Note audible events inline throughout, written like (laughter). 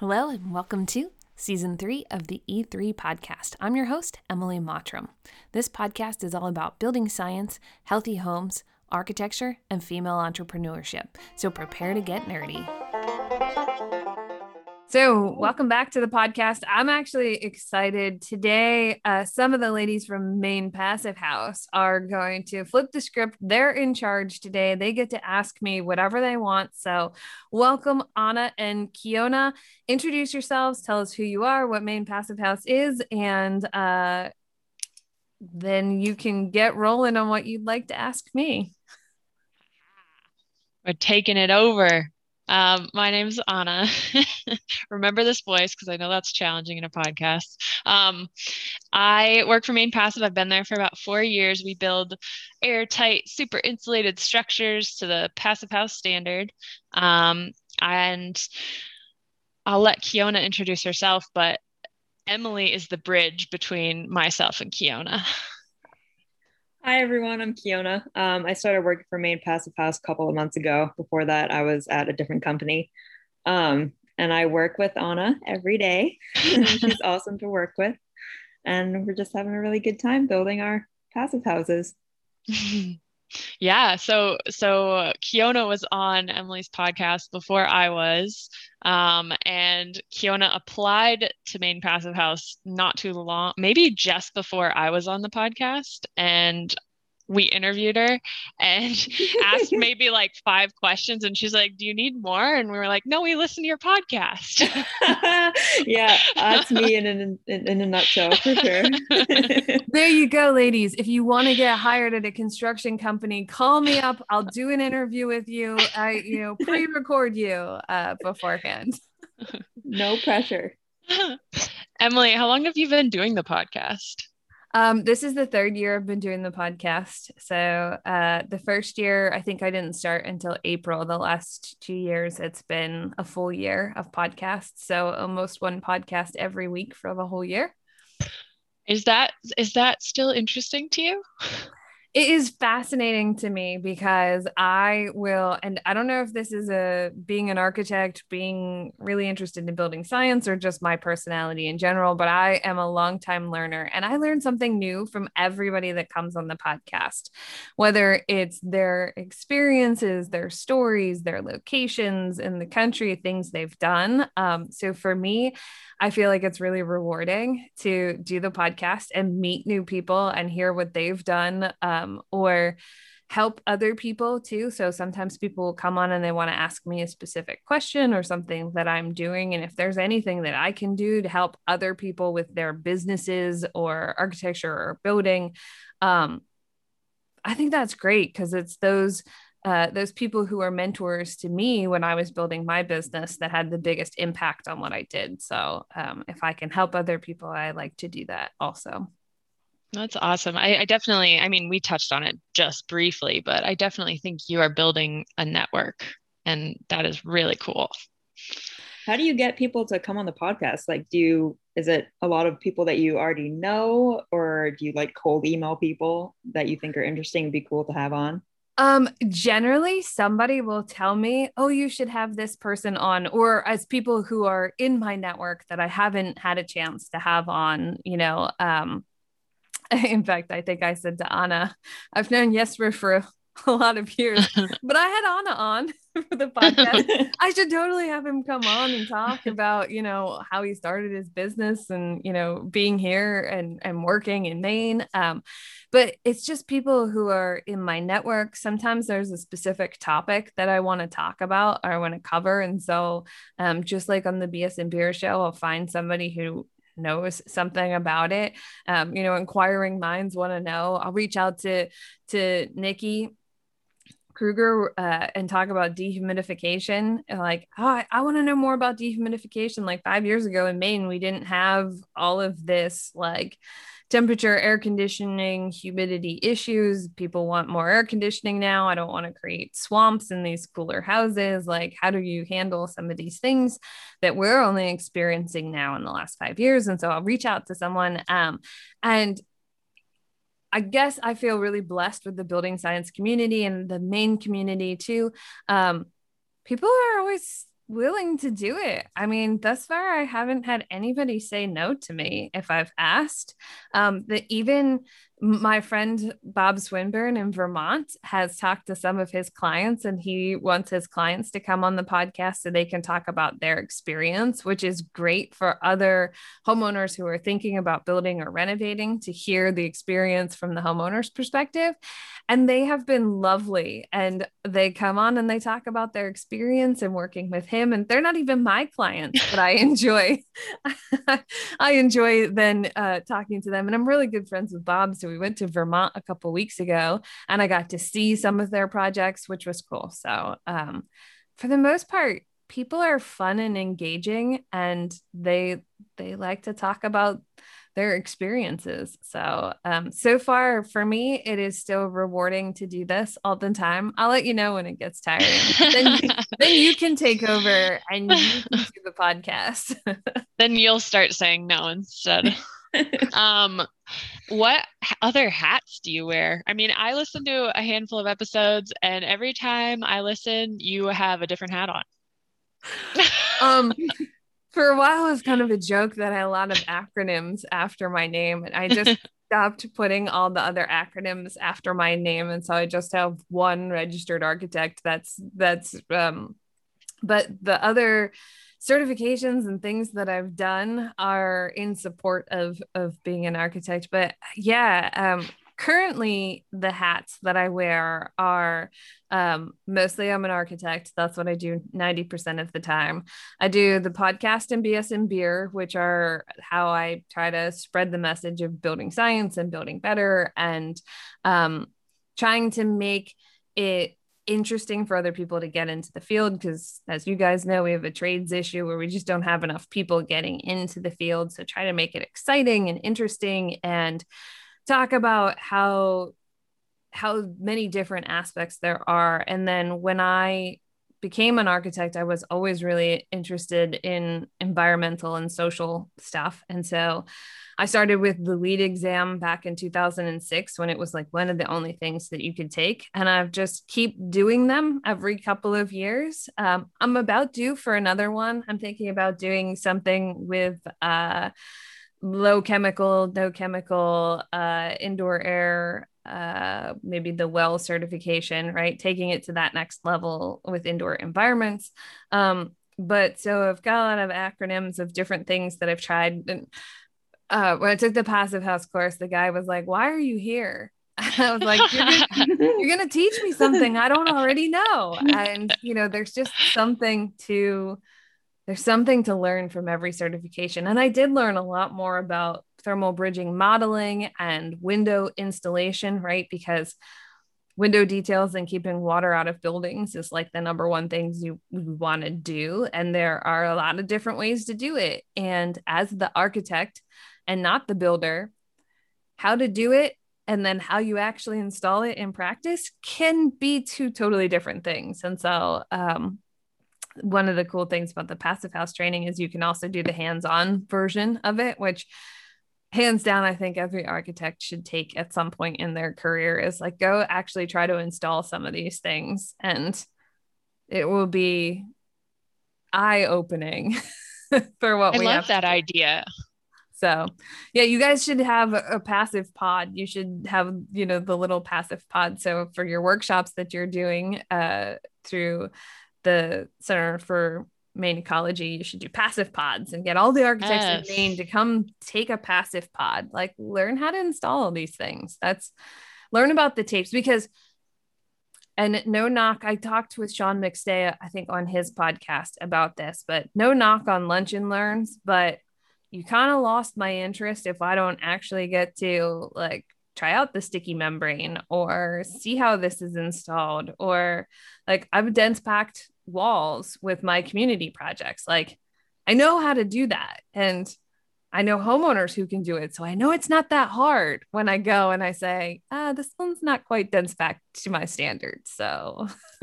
Hello, and welcome to season three of the E3 podcast. I'm your host, Emily Mottram. This podcast is all about building science, healthy homes, architecture, and female entrepreneurship. So prepare to get nerdy. So, welcome back to the podcast. I'm actually excited today. Uh, some of the ladies from Maine Passive House are going to flip the script. They're in charge today. They get to ask me whatever they want. So, welcome, Anna and Kiona. Introduce yourselves. Tell us who you are, what Maine Passive House is, and uh, then you can get rolling on what you'd like to ask me. We're taking it over. Um, my name's Anna. (laughs) Remember this voice because I know that's challenging in a podcast. Um, I work for Maine Passive. I've been there for about four years. We build airtight, super insulated structures to the Passive House standard. Um, and I'll let Kiona introduce herself, but Emily is the bridge between myself and Kiona. (laughs) Hi everyone, I'm Kiona. Um, I started working for Maine Passive House a couple of months ago. Before that, I was at a different company. Um, and I work with Anna every day. (laughs) She's awesome to work with. And we're just having a really good time building our passive houses. (laughs) yeah so so kiona was on emily's podcast before i was um, and kiona applied to maine passive house not too long maybe just before i was on the podcast and we interviewed her and (laughs) asked (laughs) maybe like five questions and she's like do you need more? And we were like no we listen to your podcast. (laughs) Yeah that's me in, in, in, in a nutshell for sure. There you go ladies. If you want to get hired at a construction company call me up. I'll do an interview with you. I you know pre-record you uh, beforehand. No pressure. Emily how long have you been doing the podcast um, this is the third year I've been doing the podcast. So uh, the first year, I think I didn't start until April. The last two years, it's been a full year of podcasts. So almost one podcast every week for the whole year. Is that is that still interesting to you? (laughs) it is fascinating to me because I will, and I don't know if this is a being an architect, being really interested in building science, or just my personality in general, but I am a longtime learner and I learn something new from everybody that comes on the podcast, whether it's their experiences, their stories, their locations in the country, things they've done. Um, so for me, I feel like it's really rewarding to do the podcast and meet new people and hear what they've done um, or help other people too. So sometimes people will come on and they want to ask me a specific question or something that I'm doing. And if there's anything that I can do to help other people with their businesses or architecture or building, um, I think that's great because it's those uh, those people who are mentors to me when I was building my business that had the biggest impact on what I did. So um, if I can help other people, I like to do that also. That's awesome. I, I, definitely, I mean, we touched on it just briefly, but I definitely think you are building a network and that is really cool. How do you get people to come on the podcast? Like, do you, is it a lot of people that you already know, or do you like cold email people that you think are interesting and be cool to have on? Um, generally, somebody will tell me, "Oh, you should have this person on," or as people who are in my network that I haven't had a chance to have on. You know, um, (laughs) in fact, I think I said to Anna, "I've known Jesper for a (laughs) lot of years, (laughs) but I had Anna on for the podcast. I should totally have him come on and talk about, you know, how he started his business and, you know, being here and and working in Maine. Um, but it's just people who are in my network. Sometimes there's a specific topic that I want to talk about or I want to cover. And so um, just like on the BS and Beer show, I'll find somebody who knows something about it. Um, you know, inquiring minds want to know. I'll reach out to to Nikki Krueger uh, and talk about dehumidification. Like, oh, I, I want to know more about dehumidification. Like five years ago in Maine, we didn't have all of this like temperature, air conditioning, humidity issues. People want more air conditioning now. I don't want to create swamps in these cooler houses. Like, how do you handle some of these things that we're only experiencing now in the last five years? And so I'll reach out to someone. Um, and I guess I feel really blessed with the building science community and the Maine community too. Um, people are always willing to do it. I mean, thus far, I haven't had anybody say no to me if I've asked. Um, that even my friend Bob Swinburne in Vermont has talked to some of his clients, and he wants his clients to come on the podcast so they can talk about their experience, which is great for other homeowners who are thinking about building or renovating to hear the experience from the homeowner's perspective. And they have been lovely. And they come on and they talk about their experience and working with him. And they're not even my clients, but I (laughs) enjoy, (laughs) I enjoy then uh, talking to them. And I'm really good friends with Bob. So we went to Vermont a couple weeks ago and I got to see some of their projects, which was cool. So, um, for the most part, people are fun and engaging and they they like to talk about their experiences. So, um, so far for me, it is still rewarding to do this all the time. I'll let you know when it gets tiring. then, (laughs) then you can take over and you can do the podcast. (laughs) then you'll start saying no instead. (laughs) (laughs) um, what other hats do you wear? I mean, I listen to a handful of episodes, and every time I listen, you have a different hat on. (laughs) um, for a while, it was kind of a joke that I had a lot of acronyms after my name, and I just (laughs) stopped putting all the other acronyms after my name, and so I just have one registered architect. That's that's um, but the other certifications and things that I've done are in support of of being an architect. But yeah, um, currently the hats that I wear are um, mostly I'm an architect. That's what I do 90% of the time. I do the podcast and BS and beer, which are how I try to spread the message of building science and building better and um, trying to make it interesting for other people to get into the field because as you guys know we have a trades issue where we just don't have enough people getting into the field. So try to make it exciting and interesting and talk about how how many different aspects there are. And then when i became an architect i was always really interested in environmental and social stuff and so I started with the LEED exam back in 2006 when it was like one of the only things that you could take. And I've just keep doing them every couple of years. Um, I'm about due for another one. I'm thinking about doing something with uh, low chemical, no chemical, uh, indoor air uh, maybe the well certification, right? Taking it to that next level with indoor environments. Um, but so I've got a lot of acronyms of different things that I've tried. And uh, when I took the passive house course, the guy was like, "Why are you here?" (laughs) I was like, you're gonna, (laughs) you're gonna, teach me something I don't already know." And you know, there's just something to there's something to learn from every certification, and I did learn a lot more about thermal bridging modeling and window installation, right? Because window details and keeping water out of buildings is like the number one things you want to do and there are a lot of different ways to do it and as the architect and not the builder, how to do it and then how you actually install it in practice can be two totally different things. And so, um, one of the cool things about the passive house training is you can also do the hands on version of it, which hands down, I think every architect should take at some point in their career is like go actually try to install some of these things and it will be eye opening (laughs) for what I we love that idea. So, yeah, you guys should have a passive pod. You should have, you know, the little passive pod. So, for your workshops that you're doing uh, through the Center for Maine Ecology, you should do passive pods and get all the architects yes. in Maine to come take a passive pod. Like, learn how to install these things. That's learn about the tapes because and no knock i talked with sean mcstay i think on his podcast about this but no knock on lunch and learns but you kind of lost my interest if I don't actually get to like try out the sticky membrane or see how this is installed or like I've dense packed walls with my community projects. Like I know how to do that and I know homeowners who can do it. So I know it's not that hard when I go and I say, ah, this one's not quite dense pack to my standards. So (laughs)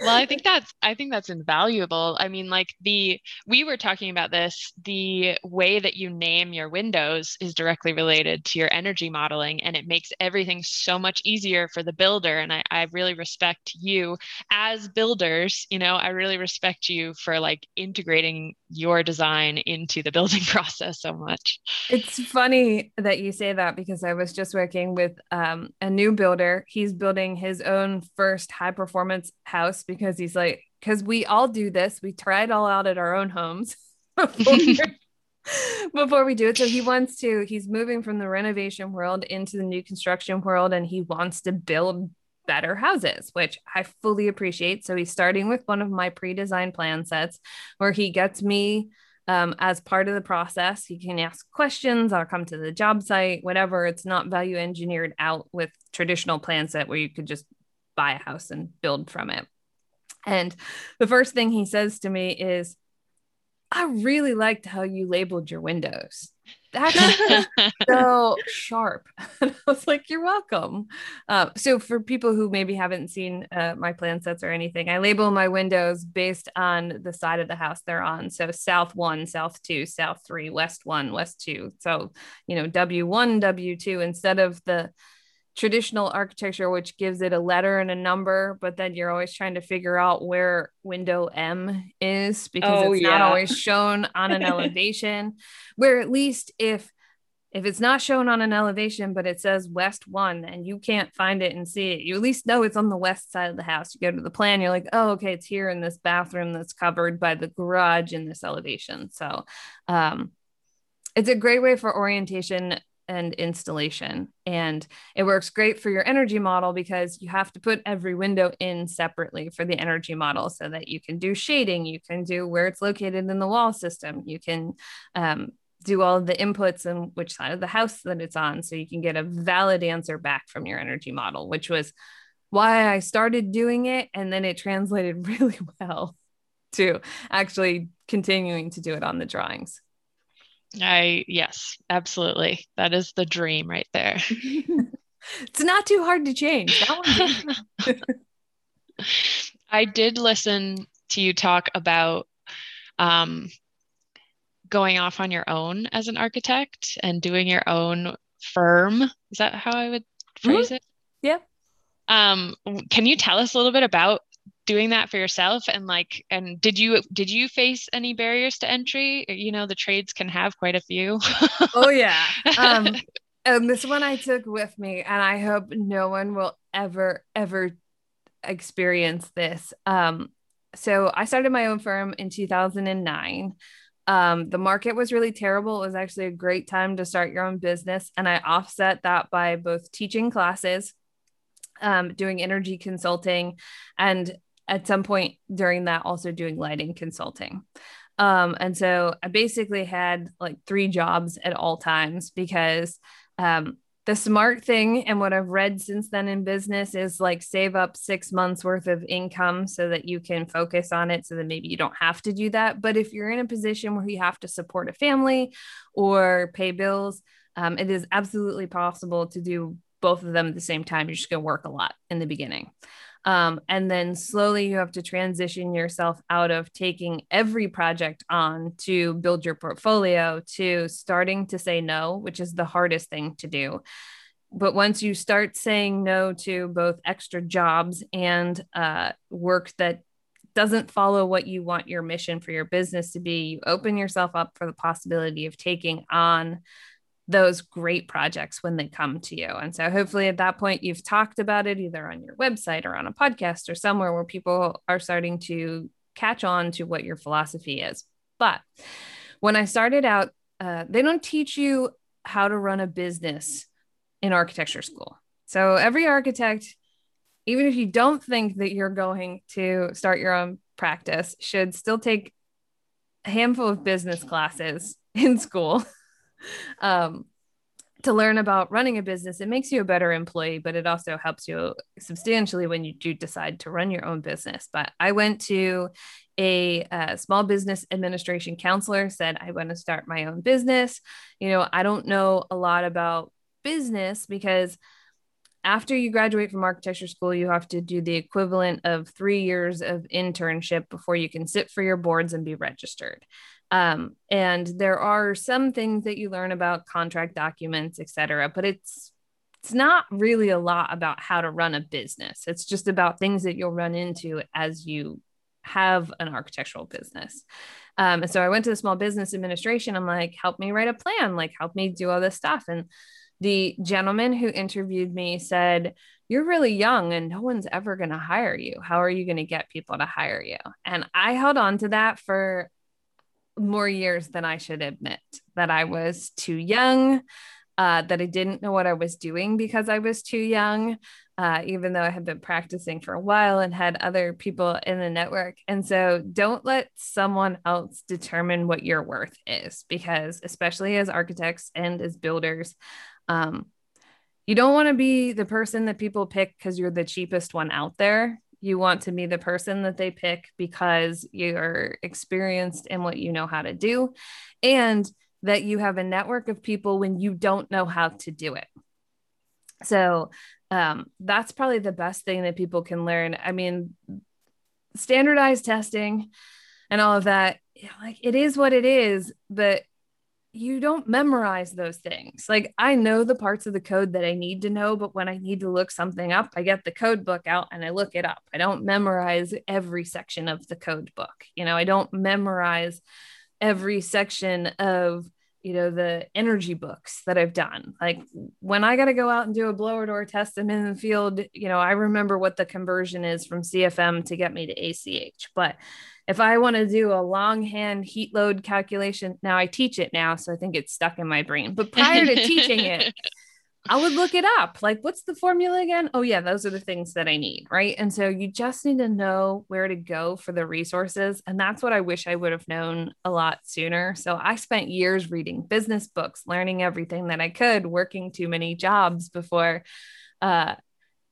well i think that's i think that's invaluable. I mean like the we were talking about this the way that you name your windows is directly related to your energy modeling and it makes everything so much easier for the builder and i, I really respect you as builders you know i really respect you for like integrating your design into the (laughs) building process so much. It's funny that you say that because i was just working with um, a new builder. He's building his own first high performance house because he's like, because we all do this. We try it all out at our own homes (laughs) before, (laughs) before we do it. So he wants to, he's moving from the renovation world into the new construction world and he wants to build better houses, which I fully appreciate. So he's starting with one of my pre designed plan sets where he gets me. Um, as part of the process, he can ask questions. I'll come to the job site, whatever. It's not value engineered out with traditional plan set where you could just buy a house and build from it. And the first thing he says to me is, I really liked how you labeled your windows. That's (laughs) so sharp. (laughs) And I was like, You're welcome. Uh, so, for people who maybe haven't seen uh, my plan sets or anything, I label my windows based on the side of the house they're on. So, South one, South two, South three, West one, West two. So, you know, W1, W2, instead of the traditional architecture, which gives it a letter and a number, but then you're always trying to figure out where window M is because oh, it's yeah. not always shown on an (laughs) elevation. Where at least if if it's not shown on an elevation, but it says west one and you can't find it and see it, you at least know it's on the west side of the house. You go to the plan, you're like, oh, okay, it's here in this bathroom that's covered by the garage in this elevation. So um, it's a great way for orientation and installation. And it works great for your energy model because you have to put every window in separately for the energy model so that you can do shading, you can do where it's located in the wall system, you can um, do all the inputs and which side of the house that it's on so you can get a valid answer back from your energy model, which was why I started doing it. And then it translated (laughs) really well to actually continuing to do it on the drawings. I yes, absolutely. That is the dream right there. (laughs) it's not too hard to change. That one. (laughs) (laughs) I did listen to you talk about um, going off on your own as an architect and doing your own firm. Is that how I would phrase mm-hmm. it? Yeah. Um, can you tell us a little bit about doing that for yourself and like and did you did you face any barriers to entry you know the trades can have quite a few oh yeah um and (laughs) this one i took with me and i hope no one will ever ever experience this um so i started my own firm in 2009 um, the market was really terrible. It was actually a great time to start your own business. And I offset that by both teaching classes, um, doing energy consulting, and at some point during that also doing lighting consulting. Um, and so I basically had like three jobs at all times because um, the smart thing and what I've read since then in business is like save up six months worth of income so that you can focus on it so that maybe you don't have to do that. But if you're in a position where you have to support a family or pay bills, um, it is absolutely possible to do both of them at the same time. You're just going to work a lot in the beginning. Um, and then slowly you have to transition yourself out of taking every project on to build your portfolio to starting to say no, which is the hardest thing to do. But once you start saying no to both extra jobs and uh, work that doesn't follow what you want your mission for your business to be, you open yourself up for the possibility of taking on those great projects when they come to you. And so hopefully at that point you've talked about it either on your website or on a podcast or somewhere where people are starting to catch on to what your philosophy is. But when I started out, uh, they don't teach you how to run a business in architecture school. So every architect, even if you don't think that you're going to start your own practice, should still take a handful of business classes in school (laughs) um, to learn about running a business. It makes you a better employee, but it also helps you substantially when you do decide to run your own business. But I went to a, a small business administration counselor, said, I want to start my own business. You know, I don't know a lot about business because after you graduate from architecture school, you have to do the equivalent of three years of internship before you can sit for your boards and be registered. Um, and there are some things that you learn about contract documents, et cetera, but it's it's not really a lot about how to run a business. It's just about things that you'll run into as you have an architectural business. Um, and so I went to the small business administration. I'm like, help me write a plan, like help me do all this stuff. And the gentleman who interviewed me said, You're really young and no one's ever going to hire you. How are you going to get people to hire you? And I held on to that for more years than I should admit that I was too young, uh, that I didn't know what I was doing because I was too young, uh, even though I had been practicing for a while and had other people in the network. And so don't let someone else determine what your worth is, because especially as architects and as builders, um, you don't want to be the person that people pick because you're the cheapest one out there. You want to be the person that they pick because you're experienced in what you know how to do and that you have a network of people when you don't know how to do it. So um, that's probably the best thing that people can learn. I mean, standardized testing and all of that, like it is what it is, but you don't memorize those things. Like I know the parts of the code that I need to know, but when I need to look something up, I get the code book out and I look it up. I don't memorize every section of the code book. You know, I don't memorize every section of you know the energy books that i've done like when i got to go out and do a blower door test i'm in the field you know i remember what the conversion is from cfm to get me to ach but if I want to do a longhand heat load calculation, now I teach it now, so I think it's stuck in my brain. But prior to teaching it, (laughs) I would look it up. Like, what's the formula again? Oh, yeah, those are the things that I need. Right. And so you just need to know where to go for the resources. And that's what I wish I would have known a lot sooner. So I spent years reading business books, learning everything that I could, working too many jobs before. Uh,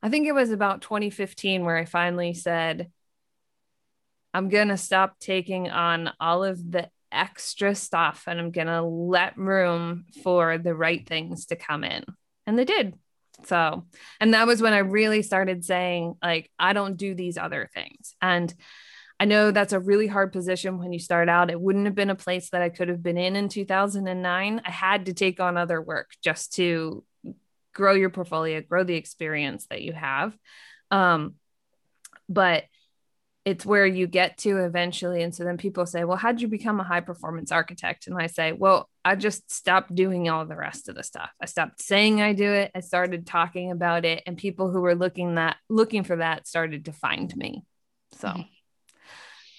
I think it was about 2015 where I finally said, I'm going to stop taking on all of the extra stuff and I'm going to let room for the right things to come in. And they did. So, and that was when I really started saying, like, I don't do these other things. And I know that's a really hard position when you start out. It wouldn't have been a place that I could have been in in 2009. I had to take on other work just to grow your portfolio, grow the experience that you have. Um, but it's where you get to eventually. And so then people say, well, how'd you become a high performance architect? And I say, well, I just stopped doing all the rest of the stuff. I stopped saying I do it. I started talking about it. And people who were looking that looking for that started to find me. So mm-hmm.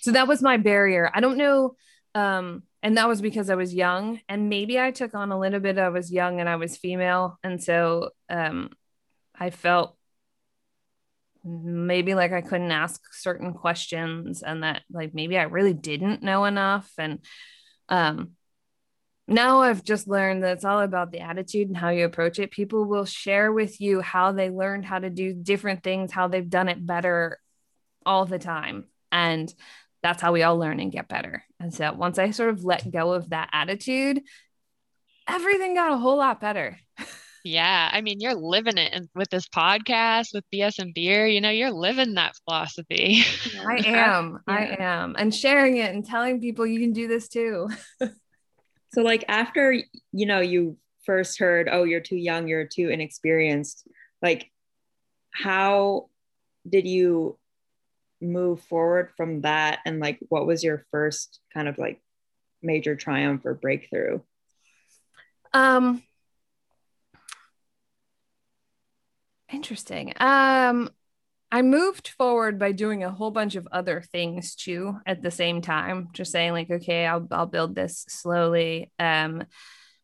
so that was my barrier. I don't know. Um, and that was because I was young. And maybe I took on a little bit. I was young and I was female. And so um I felt maybe like I couldn't ask certain questions and that like maybe I really didn't know enough and um now I've just learned that it's all about the attitude and how you approach it. People will share with you how they learned how to do different things, how they've done it better all the time. And that's how we all learn and get better. And so once I sort of let go of that attitude, everything got a whole lot better. Yeah, I mean, you're living it with this podcast with BS and beer. You know, you're living that philosophy. (laughs) I am. yeah. I am. And sharing it and telling people you can do this too. (laughs) so, like, after, you know, you first heard, oh, you're too young, you're too inexperienced, like, how did you move forward from that? And, like, what was your first kind of like major triumph or breakthrough? Um, Interesting. Um, I moved forward by doing a whole bunch of other things too at the same time. Just saying, like, okay, I'll I'll build this slowly. Um,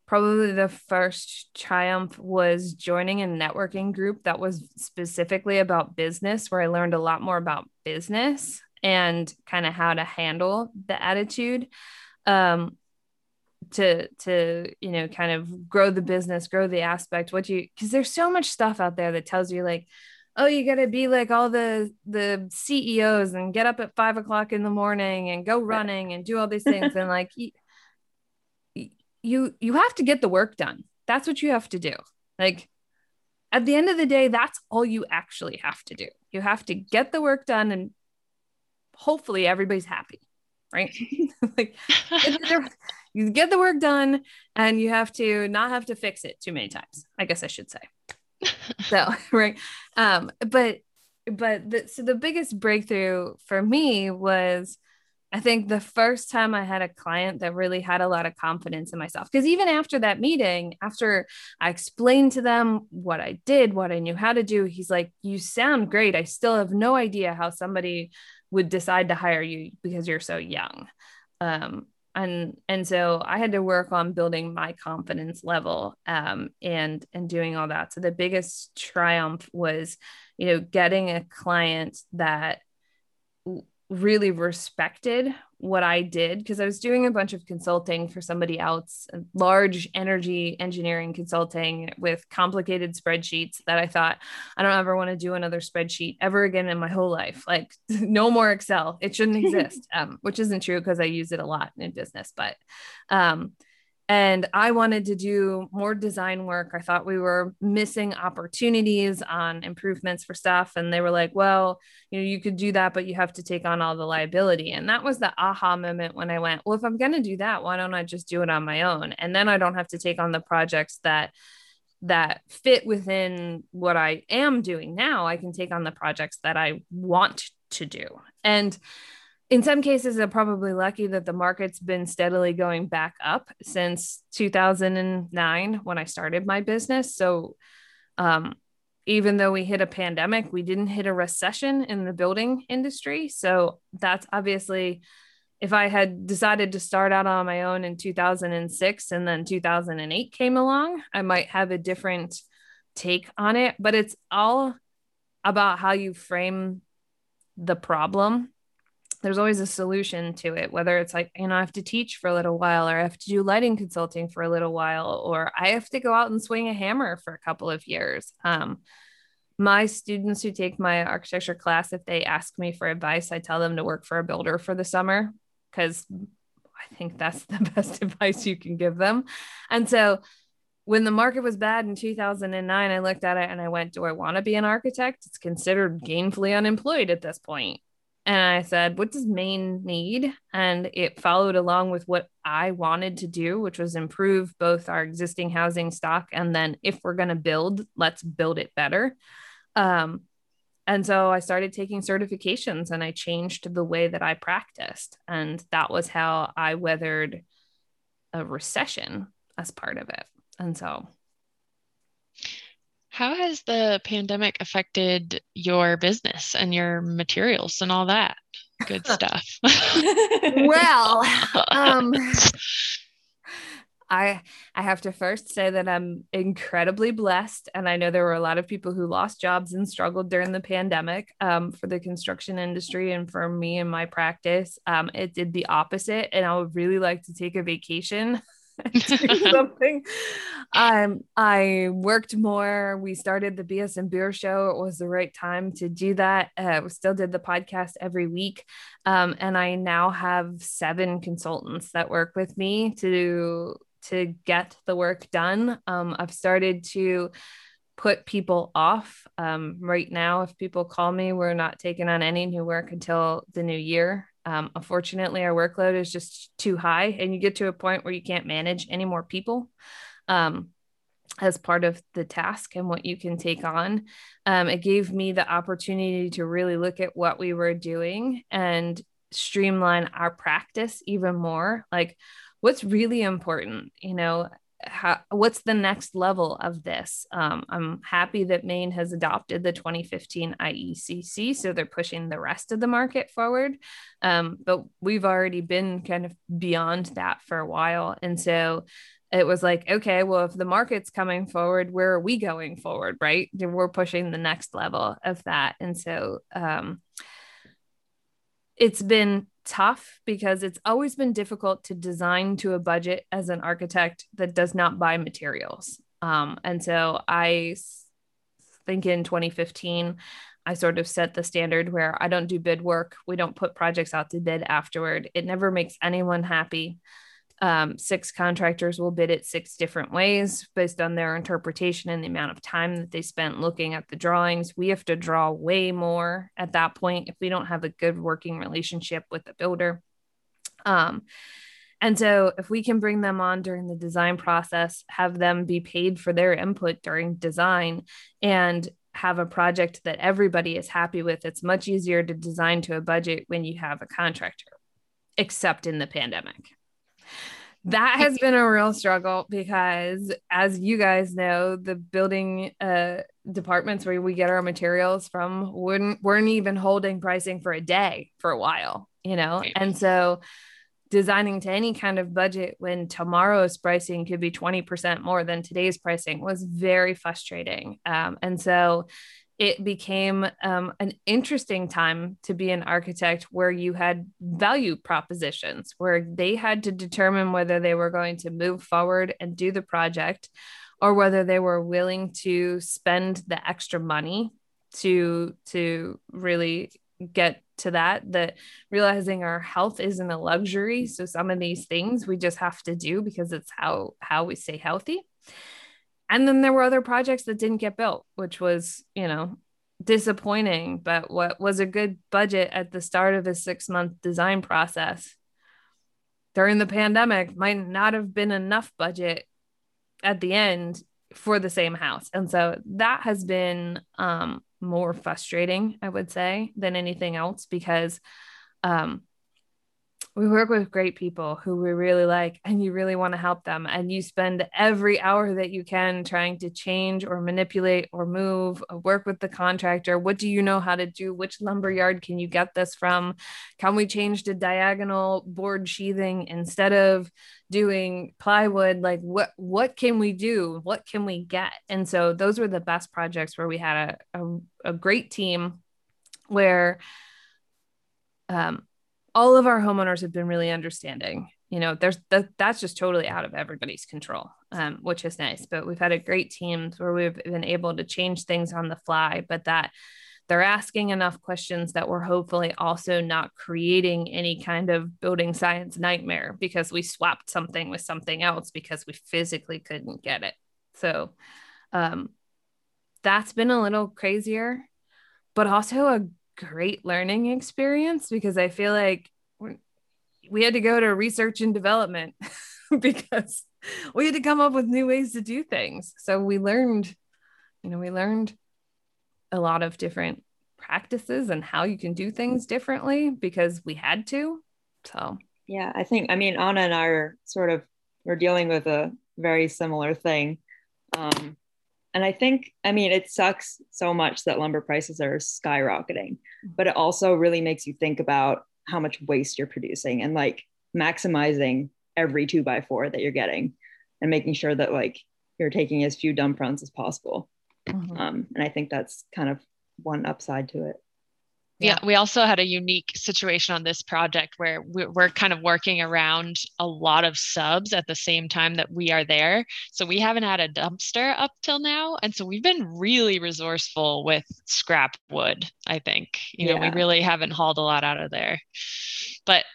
probably the first triumph was joining a networking group that was specifically about business, where I learned a lot more about business and kind of how to handle the attitude. Um, to to you know kind of grow the business grow the aspect what you because there's so much stuff out there that tells you like oh you got to be like all the the ceos and get up at five o'clock in the morning and go running and do all these (laughs) things and like you, you you have to get the work done that's what you have to do like at the end of the day, that's all you actually have to do. You have to get the work done and hopefully everybody's happy, right? (laughs) like (laughs) you get the work done and you have to not have to fix it too many times. I guess I should say. (laughs) so, (laughs) right. Um, but but the, so the biggest breakthrough for me was I think the first time I had a client that really had a lot of confidence in myself. Because even after that meeting, after I explained to them what I did, what I knew how to do, he's like, You sound great. I still have no idea how somebody would decide to hire you because you're so young. Um, and and so I had to work on building my confidence level um, and and doing all that. So the biggest triumph was, you know, getting a client that really respected what I did because I was doing a bunch of consulting for somebody else, large energy engineering consulting with complicated spreadsheets that I thought I don't ever want to do another spreadsheet ever again in my whole life. Like (laughs) no more Excel. It shouldn't (laughs) exist. Um, which isn't true because I use it a lot in business, but um, and I wanted to do more design work. I thought we were missing opportunities on improvements for stuff. And they were like, well, you know, you could do that, but you have to take on all the liability. And that was the aha moment when I went, well, if I'm going to do that, why don't I just do it on my own? And then I don't have to take on the projects that that fit within what I am doing now. I can take on the projects that I want to do. And in some cases, I'm probably lucky that the market's been steadily going back up since 2009 when I started my business. So, um, even though we hit a pandemic, we didn't hit a recession in the building industry. So, that's obviously if I had decided to start out on my own in 2006 and then 2008 came along, I might have a different take on it. But it's all about how you frame the problem there's always a solution to it whether it's like you know i have to teach for a little while or i have to do lighting consulting for a little while or i have to go out and swing a hammer for a couple of years. Um, my students who take my architecture class if they ask me for advice i tell them to work for a builder for the summer because i think that's (laughs) the best advice you can give them. And so when the market was bad in 2009 i looked at it and i went do i want to be an architect? It's considered gainfully unemployed at this point and I said, What does Maine need? And it followed along with what I wanted to do, which was improve both our existing housing stock. And then if we're going to build, let's build it better. Um, and so I started taking certifications and I changed the way that I practiced. And that was how I weathered a recession as part of it. And so how has the pandemic affected your business and your materials and all that good (laughs) stuff? well, um, (laughs) I I have to first say that I'm incredibly blessed, and I know there were a lot of people who lost jobs and struggled during the pandemic. Um, for the construction industry and for me and my practice, um, it did the opposite, and I would really like to take a vacation (laughs) (laughs) something. Um, I worked more. We started the BS and Beer show. It was the right time to do that. Uh, we still did the podcast every week. Um, and I now have seven consultants that work with me to to get the work done. Um, I've started to put people off. Um, right now, if people call me, we're not taking on any new work until the new year. Um, unfortunately, our workload is just too high, and you get to a point where you can't manage any more people um, as part of the task and what you can take on. Um, it gave me the opportunity to really look at what we were doing and streamline our practice even more. Like, what's really important, you know, how, what's the next level of this? Um, I'm happy that Maine has adopted the 2015 IECC, so they're pushing the rest of the market forward. Um, but we've already been kind of beyond that for a while. And so it was like, okay, well, if the market's coming forward, where are we going forward? Right. We're pushing the next level of that. And so um, it's been tough because it's always been difficult to design to a budget as an architect that does not buy materials. Um, and so I think in 2015, I sort of set the standard where I don't do bid work. We don't put projects out to bid afterward. It never makes anyone happy. Um, six contractors will bid it six different ways based on their interpretation and the amount of time that they spent looking at the drawings. We have to draw way more at that point if we don't have a good working relationship with the builder. Um, and so, if we can bring them on during the design process, have them be paid for their input during design, and have a project that everybody is happy with, it's much easier to design to a budget when you have a contractor, except in the pandemic that has been a real struggle because as you guys know the building uh, departments where we get our materials from wouldn't weren't even holding pricing for a day for a while you know? And so designing to any kind of budget when tomorrow's pricing could be 20% more than today's pricing was very frustrating. Um, and so it became um, an interesting time to be an architect where you had value propositions where they had to determine whether they were going to move forward and do the project or whether they were willing to spend the extra money to to really get to that that realizing our health isn't a luxury. So some of these things we just have to do because it's how how we stay healthy and then there were other projects that didn't get built which was you know disappointing but what was a good budget at the start of a six month design process during the pandemic might not have been enough budget at the end for the same house. And so that has been um, more frustrating i would say than anything else because um, we work with great people who we really like and you really want to help them and you spend every hour that you can trying to change or manipulate or move or work with the contractor. What do you know how to do? Which lumber yard can you get this from? Can we change to diagonal board sheathing instead of doing plywood? Like what what can we do? What can we get? And so those were the best projects where we had a, a, a great team where um, all of our homeowners have been really understanding. You know there's that that's just totally out of everybody's control um, which is nice but we've had a great team where we've been able to change things on the fly but that they're asking enough questions that we're hopefully also not creating any kind of building science nightmare because we swapped something with something else because we physically couldn't get it. So um, that's been a little crazier but also a great learning experience because I feel like we had to go to research and development (laughs) because we had to come up with new ways to do things. So we learned, you know, we learned a lot of different practices and how you can do things differently because we had to. So, yeah, I think, I mean, Anna and I are sort of, we're dealing with a very similar thing. Um, and I think, I mean, it sucks so much that lumber prices are skyrocketing, but it also really makes you think about how much waste you're producing and like maximizing every two by four that you're getting and making sure that like you're taking as few dump runs as possible. Mm-hmm. Um, and I think that's kind of one upside to it yeah. we also had a unique situation on this project where we're kind of working around a lot of subs at the same time that we are there. So we haven't had a dumpster up till now and so we've been really resourceful with scrap wood i think. You know we really haven't hauled a lot out of there. But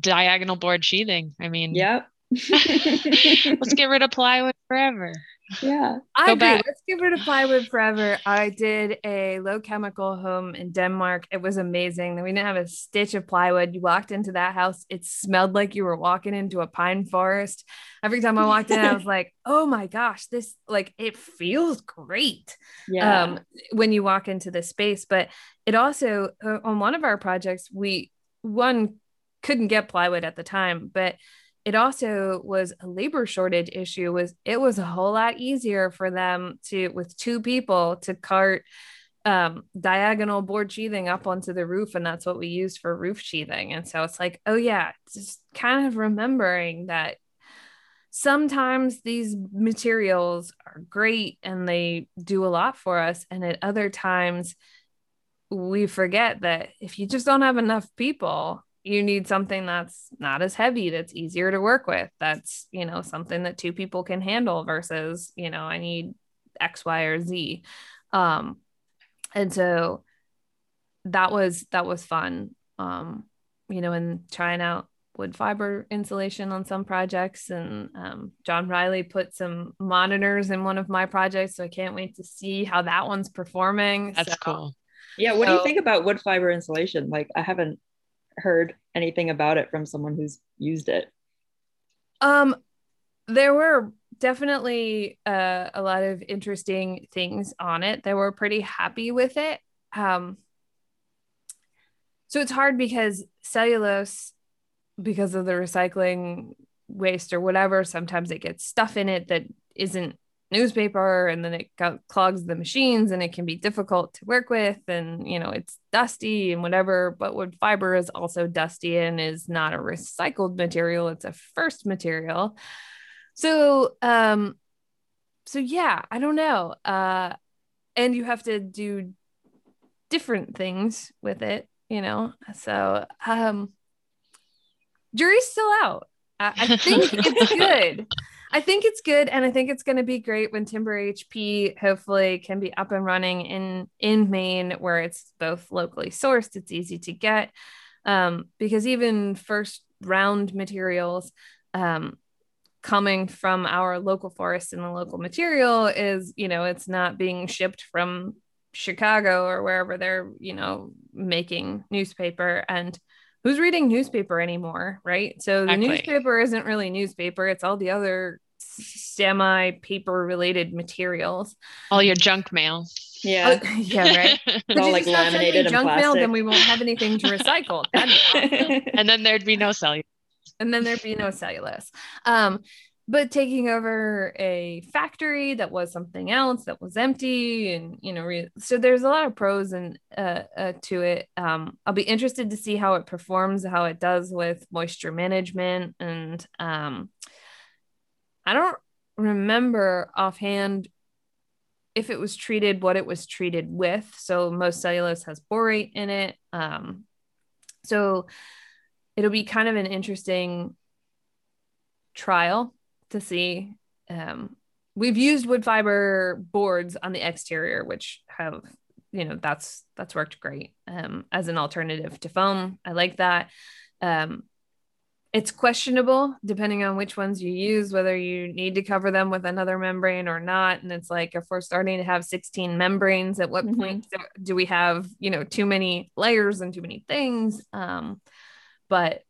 diagonal board sheathing i mean. Yep. (laughs) Let's get rid of plywood forever yeah. I Go agree. Back. Let's get rid of plywood forever. I did a low chemical home in Denmark. It was amazing. We didn't have a stitch of plywood. You walked into that house, it smelled like you were walking into a pine forest. Every time I walked in, I was (laughs) like, oh my gosh, this like it feels great. Yeah. Um, when you walk into the space. But it also uh, on one of our projects, we one couldn't get plywood at the time, but it also was a labor shortage issue was it was a whole lot easier for them to with two people to cart um, diagonal board sheathing up onto the roof and that's what we used for roof sheathing. And so it's like oh yeah just kind of remembering that sometimes these materials are great and they do a lot for us and at other times we forget that if you just don't have enough people you need something that's not as heavy that's easier to work with that's you know something that two people can handle versus you know i need x y or z. Um and so that was that was fun. Um you know and trying out wood fiber insulation on some projects and um, john riley put some monitors in one of my projects so i can't wait to see how that one's performing. That's so, cool. Yeah what so, do you think about wood fiber insulation? Like i haven't heard anything about it from someone who's used it? Um there were definitely uh, a lot of interesting things on it they were pretty happy with it. Um so it's hard because cellulose because of the recycling waste or whatever sometimes it gets stuff in it that isn't newspaper and then it clogs the machines and it can be difficult to work with and you know it's dusty and whatever but wood fiber is also dusty and is not a recycled material it's a first material so um so yeah i don't know uh and you have to do different things with it you know so um jury's still out. I, I think it's (laughs) good. I think it's good, and I think it's going to be great when Timber HP hopefully can be up and running in in Maine, where it's both locally sourced. It's easy to get um, because even first round materials um, coming from our local forest and the local material is, you know, it's not being shipped from Chicago or wherever they're, you know, making newspaper and who's reading newspaper anymore, right? So the exactly. newspaper isn't really newspaper, it's all the other semi paper related materials. All your junk mail. Yeah. Oh, (laughs) yeah, right. (laughs) It's all like laminated junk plastic. mail, then we won't have anything to recycle. Awesome. (laughs) and then there'd be no cellulose. And then there'd be no cellulose. Um, but taking over a factory that was something else that was empty and you know re- so there's a lot of pros and uh, uh, to it. Um, i'll be interested to see how it performs how it does with moisture management and um, i don't remember offhand if it was treated what it was treated with. So most cellulose has borate in it um, so it'll be kind of an interesting trial to see. Um, we've used wood fiber boards on the exterior, which have you know that's that's worked great um, as an alternative to foam. I like that. Um, it's questionable depending on which ones you use whether you need to cover them with another membrane or not and it's like if we're starting to have 16 membranes at what mm-hmm. point do we have you know too many layers and too many things um, but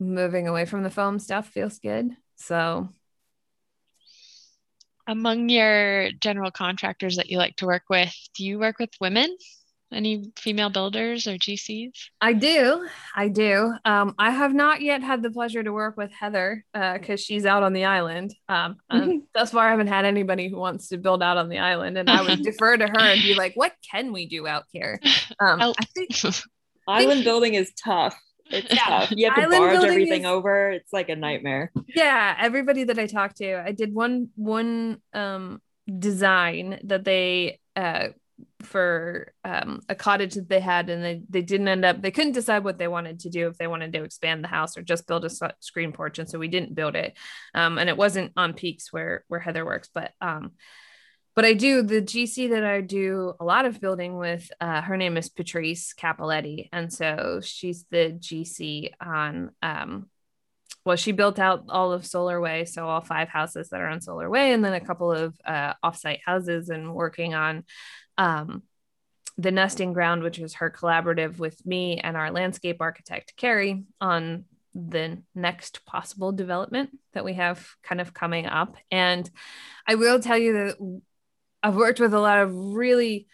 moving away from the foam stuff feels good. So, among your general contractors that you like to work with, do you work with women? Any female builders or GCs? I do. I do. Um, I have not yet had the pleasure to work with Heather because uh, she's out on the island. (laughs) Um, thus far, I haven't had anybody who wants to build out on the island, and I would (laughs) defer to her and be like, "What can we do out here?" Um, (laughs) I think island building is tough. It's yeah. tough. You have to Island barge everything is, over. It's like a nightmare. Yeah, everybody that I talked to, I did one one um design that they uh for um, a cottage that they had and they, they didn't end up they couldn't decide what they wanted to do if they wanted to expand the house or just build a screen porch and so we didn't build it um, and it wasn't on peaks where where heather works but um, but I do the GC that I do a lot of building with. Uh, her name is Patrice Capoletti, and so she's the GC on. Um, well, she built out all of Solar Way, so all five houses that are on Solar Way, and then a couple of uh, offsite houses, and working on um, the nesting ground, which is her collaborative with me and our landscape architect Carrie on the next possible development that we have kind of coming up. And I will tell you that I've worked with a lot of really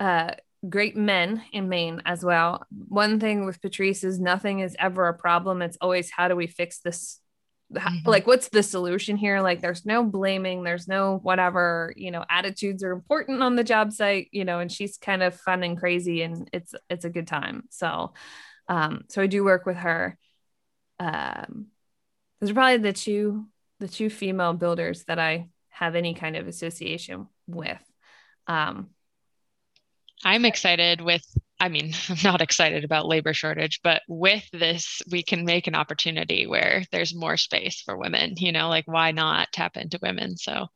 uh, great men in Maine as well. One thing with Patrice is nothing is ever a problem. It's always how do we fix this? Mm-hmm. Like, what's the solution here? Like, there's no blaming, there's no whatever, you know, attitudes are important on the job site, you know, and she's kind of fun and crazy and it's it's a good time. So um, so I do work with her. Um, those are probably the two the two female builders that I have any kind of association with. Um, I'm excited with, I mean, (laughs) I'm not excited about labor shortage, but with this, we can make an opportunity where there's more space for women, you know, like why not tap into women? So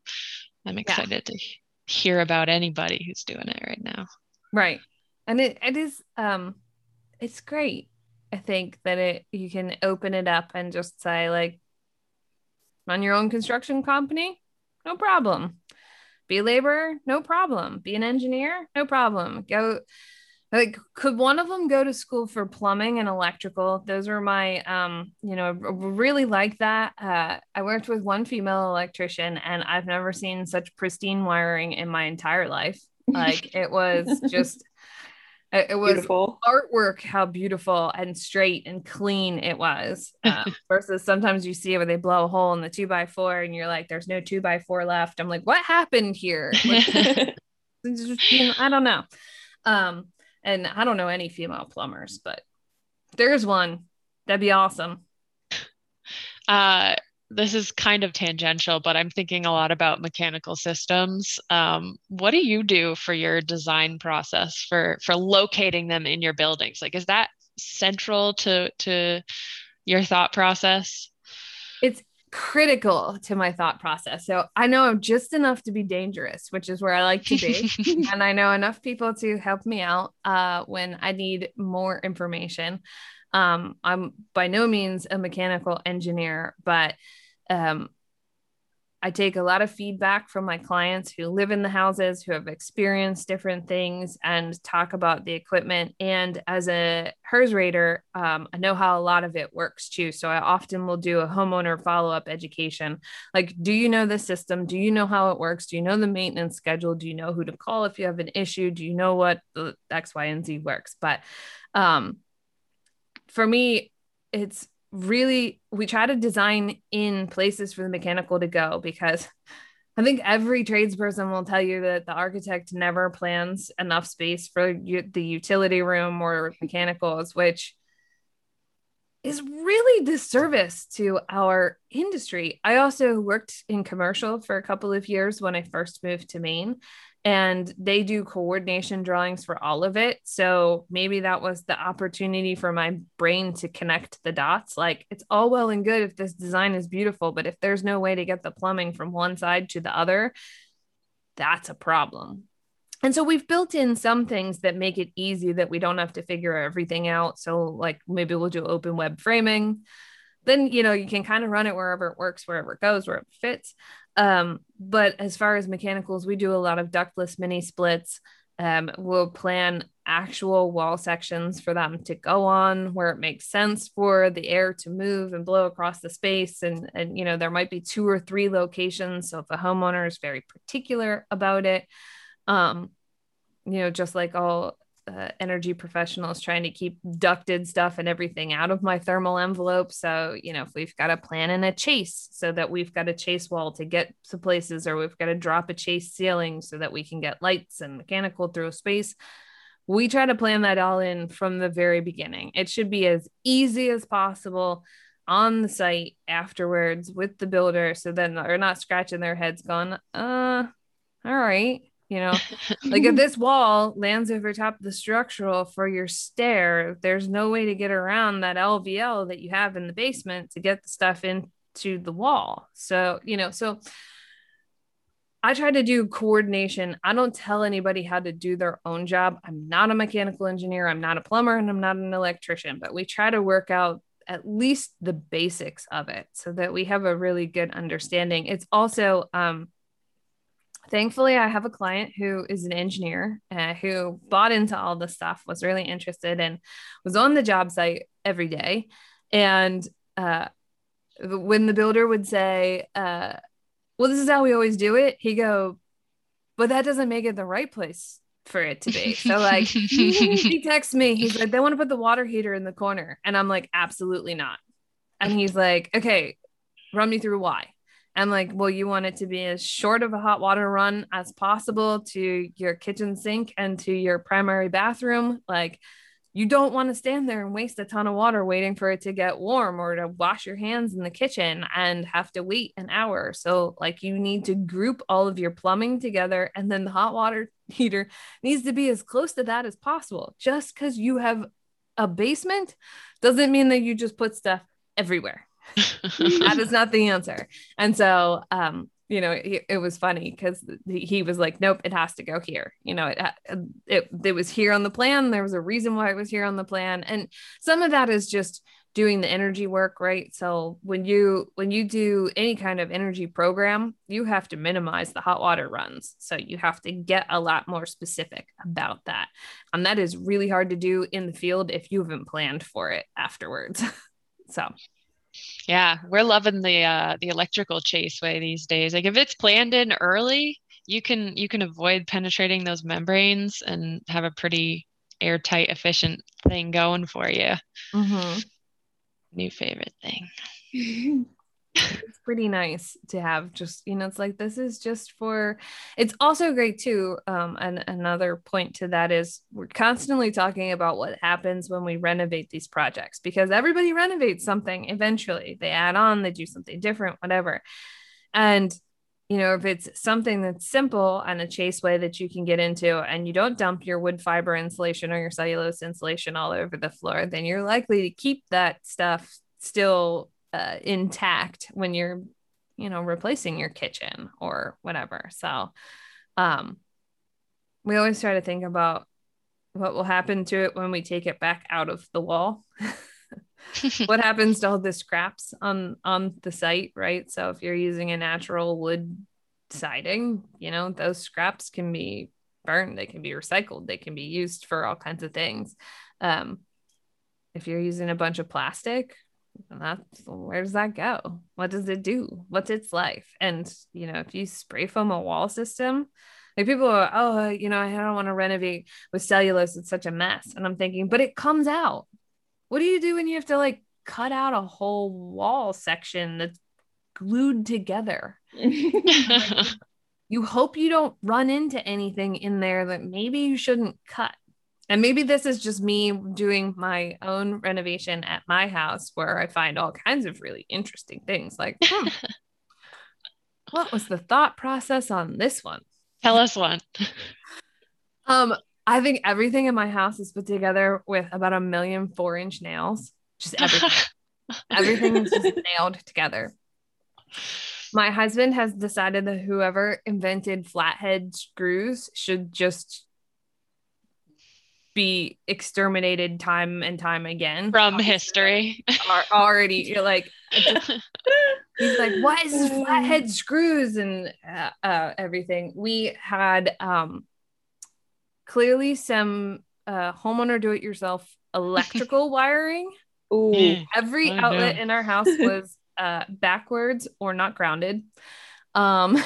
I'm excited yeah. to hear about anybody who's doing it right now. Right. And it, it is, um, it's great. I think that it you can open it up and just say like run your own construction company, no problem. Be a laborer, no problem. Be an engineer, no problem. Go like could one of them go to school for plumbing and electrical those are my um you know really like that uh i worked with one female electrician and i've never seen such pristine wiring in my entire life like it was (laughs) just it was beautiful. artwork how beautiful and straight and clean it was (laughs) um, versus sometimes you see it where they blow a hole in the two by four and you're like there's no two by four left i'm like what happened here (laughs) like, (laughs) you know, i don't know um and I don't know any female plumbers, but there's one. That'd be awesome. Uh, this is kind of tangential, but I'm thinking a lot about mechanical systems. Um, what do you do for your design process for for locating them in your buildings? Like, is that central to to your thought process? It's critical to my thought process. So I know I'm just enough to be dangerous, which is where I like to be. (laughs) and I know enough people to help me out uh, when I need more information. Um, I'm by no means a mechanical engineer, but um, I take a lot of feedback from my clients who live in the houses, who have experienced different things, and talk about the equipment. And as a HERS rater, um, I know how a lot of it works too. So I often will do a homeowner follow up education. Like, do you know the system? Do you know how it works? Do you know the maintenance schedule? Do you know who to call if you have an issue? Do you know what the X, Y, and Z works? But um, for me, it's really we try to design in places for the mechanical to go because (laughs) I think every tradesperson will tell you that the architect never plans enough space for the utility room or mechanicals, which is really disservice to our industry. I also worked in commercial for a couple of years when I first moved to Maine and they do coordination drawings for all of it. So maybe that was the opportunity for my brain to connect the dots. Like it's all well and good if this design is beautiful, but if there's no way to get the plumbing from one side to the other, that's a problem. And so we've built in some things that make it easy that we don't have to figure everything out. So, like maybe we'll do open web framing. Then, you know, you can kind of run it wherever it works, wherever it goes, where it fits. Um, but as far as mechanicals, we do a lot of ductless mini splits. Um, we'll plan actual wall sections for them to go on where it makes sense for the air to move and blow across the space. And, and you know, there might be two or three locations. So if a homeowner is very particular about it, um, you know, just like all uh, energy professionals trying to keep ducted stuff and everything out of my thermal envelope. So, you know, if we've got a plan and a chase so that we've got a chase wall to get to places, or we've got to drop a chase ceiling so that we can get lights and mechanical through space, we try to plan that all in from the very beginning. It should be as easy as possible on the site afterwards with the builder so then they're not scratching their heads going, uh, all right you know like if (laughs) this wall lands over top of the structural for your stair there's no way to get around that lvl that you have in the basement to get the stuff into the wall so you know so I try to do coordination. I don't tell anybody how to do their own job. I'm not a mechanical engineer, I'm not a plumber, and I'm not an electrician, but we try to work out at least the basics of it so that we have a really good understanding. It's also um, thankfully i have a client who is an engineer uh, who bought into all this stuff was really interested and was on the job site every day. And uh, when the builder would say uh, well this is how we always do it he go but that doesn't make it the right place for it to be. So like (laughs) (laughs) he texts me he's like they want to put the water heater in the corner and i'm like absolutely not. And he's like okay run me through why and like well you want it to be as short of a hot water run as possible to your kitchen sink and to your primary bathroom. Like you don't want to stand there and waste a ton of water waiting for it to get warm or to wash your hands in the kitchen and have to wait an hour. So like you need to group all of your plumbing together and then the hot water (laughs) heater needs to be as close to that as possible. Just because you have a basement doesn't mean that you just put stuff everywhere (laughs) that is not the answer. And so, um, you know, it, it was funny because he was like, nope, it has to go here. You know, it, it, it was here on the plan. There was a reason why it was here on the plan. And some of that is just doing the energy work, right? So when you, when you do any kind of energy program, you have to minimize the hot water runs. So you have to get a lot more specific about that. And that is really hard to do in the field if you haven't planned for it afterwards. (laughs) so yeah, we're loving the uh the electrical chase way these days. Like if it's planned in early, you can you can avoid penetrating those membranes and have a pretty airtight, efficient thing going for you. Mm-hmm. New favorite thing. (laughs) it's pretty nice to have just you know it's like this is just for it's also great too um and another point to that is we're constantly talking about what happens when we renovate these projects because everybody renovates something eventually. They add on they do something different whatever. And you know if it's something that's simple and a chase way that you can get into and you don't dump your wood fiber insulation or your cellulose insulation all over the floor then you're likely to keep that stuff still uh, intact when you're you know replacing your kitchen or whatever. So um we always try to think about what will happen to it when we take it back out of the wall. (laughs) What happens to all the scraps on on the site right? So if you're using a natural wood siding you know those scraps can be burned they can be recycled they can be used for all kinds of things. Um if you're using a bunch of plastic that's where does that go? What does it do? What's its life? And you know, if you spray foam a wall system, like people are, oh, uh, you know, I don't want to renovate with cellulose. It's such a mess. And I'm thinking, but it comes out. What do you do when you have to like cut out a whole wall section that's glued together? (laughs) you hope you don't run into anything in there that maybe you shouldn't cut and maybe this is just me doing my own renovation at my house where I find all kinds of really interesting things like, hmm, (laughs) what was the thought process on this one? Tell us one. um, I think everything in my house is put together with about a million four inch nails. Just everything. (laughs) everything is just (laughs) nailed together. My husband has decided that whoever invented flathead screws should just be exterminated time and time again from history. Are already you're like (laughs) he's like what is this flathead screws and uh, uh, everything. We had um clearly some uh homeowner do it yourself electrical (laughs) wiring. Ooh, every outlet in our house (laughs) was uh backwards or not grounded. Um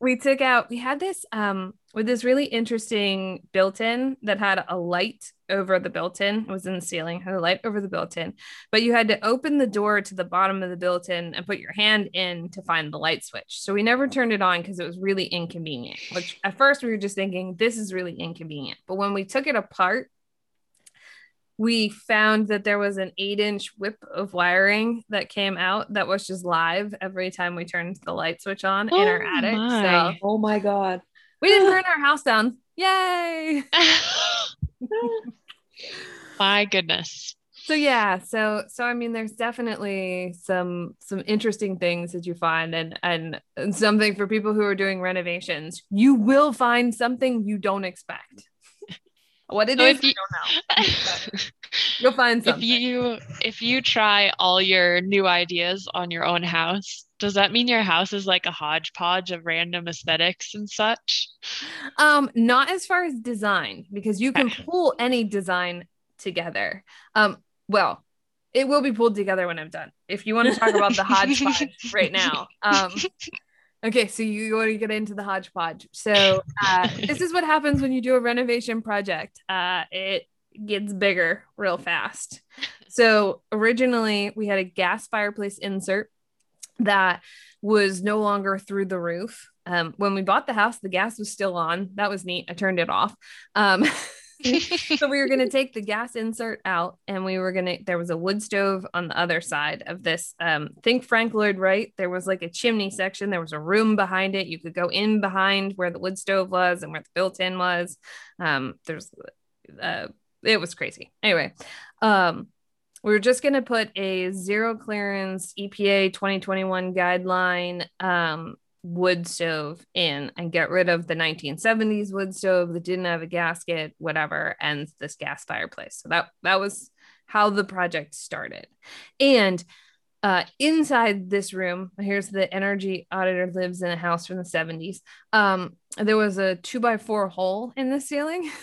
we took out we had this um with this really interesting built-in that had a light over the built-in it was in the ceiling had a light over the built-in but you had to open the door to the bottom of the built-in and put your hand in to find the light switch so we never turned it on because it was really inconvenient which at first we were just thinking this is really inconvenient but when we took it apart we found that there was an eight inch whip of wiring that came out that was just live every time we turned the light switch on oh in our oh attic. My. So, oh my God. We didn't burn (laughs) our house down. Yay. (laughs) my goodness. So yeah, so so I mean there's definitely some some interesting things that you find and and, and something for people who are doing renovations. You will find something you don't expect. (laughs) What it so is, you, I don't know. You'll find something. If you if you try all your new ideas on your own house, does that mean your house is like a hodgepodge of random aesthetics and such? Um, not as far as design, because you can pull any design together. Um, well, it will be pulled together when I'm done. If you want to talk about the hodgepodge (laughs) right now, um, Okay, so you want to get into the hodgepodge. So uh, this is what happens when you do a renovation project. Uh, it gets bigger real fast. So originally we had a gas fireplace insert that was no longer through the roof. Um, when we bought the house, the gas was still on. That was neat. I turned it off. Um, (laughs) so we were going to take the gas insert out and we were going to there was a wood stove on the other side of this um think frank lloyd wright there was like a chimney section there was a room behind it you could go in behind where the wood stove was and where the built-in was um there's uh it was crazy anyway um we were just going to put a zero clearance EPA 2021 guideline um, wood stove in and get rid of the 1970s wood stove that didn't have a gasket, whatever, and this gas fireplace. So that that was how the project started. And uh, inside this room, here's the energy auditor lives in a house from the 70s. Um, there was a two by four hole in the ceiling. (laughs)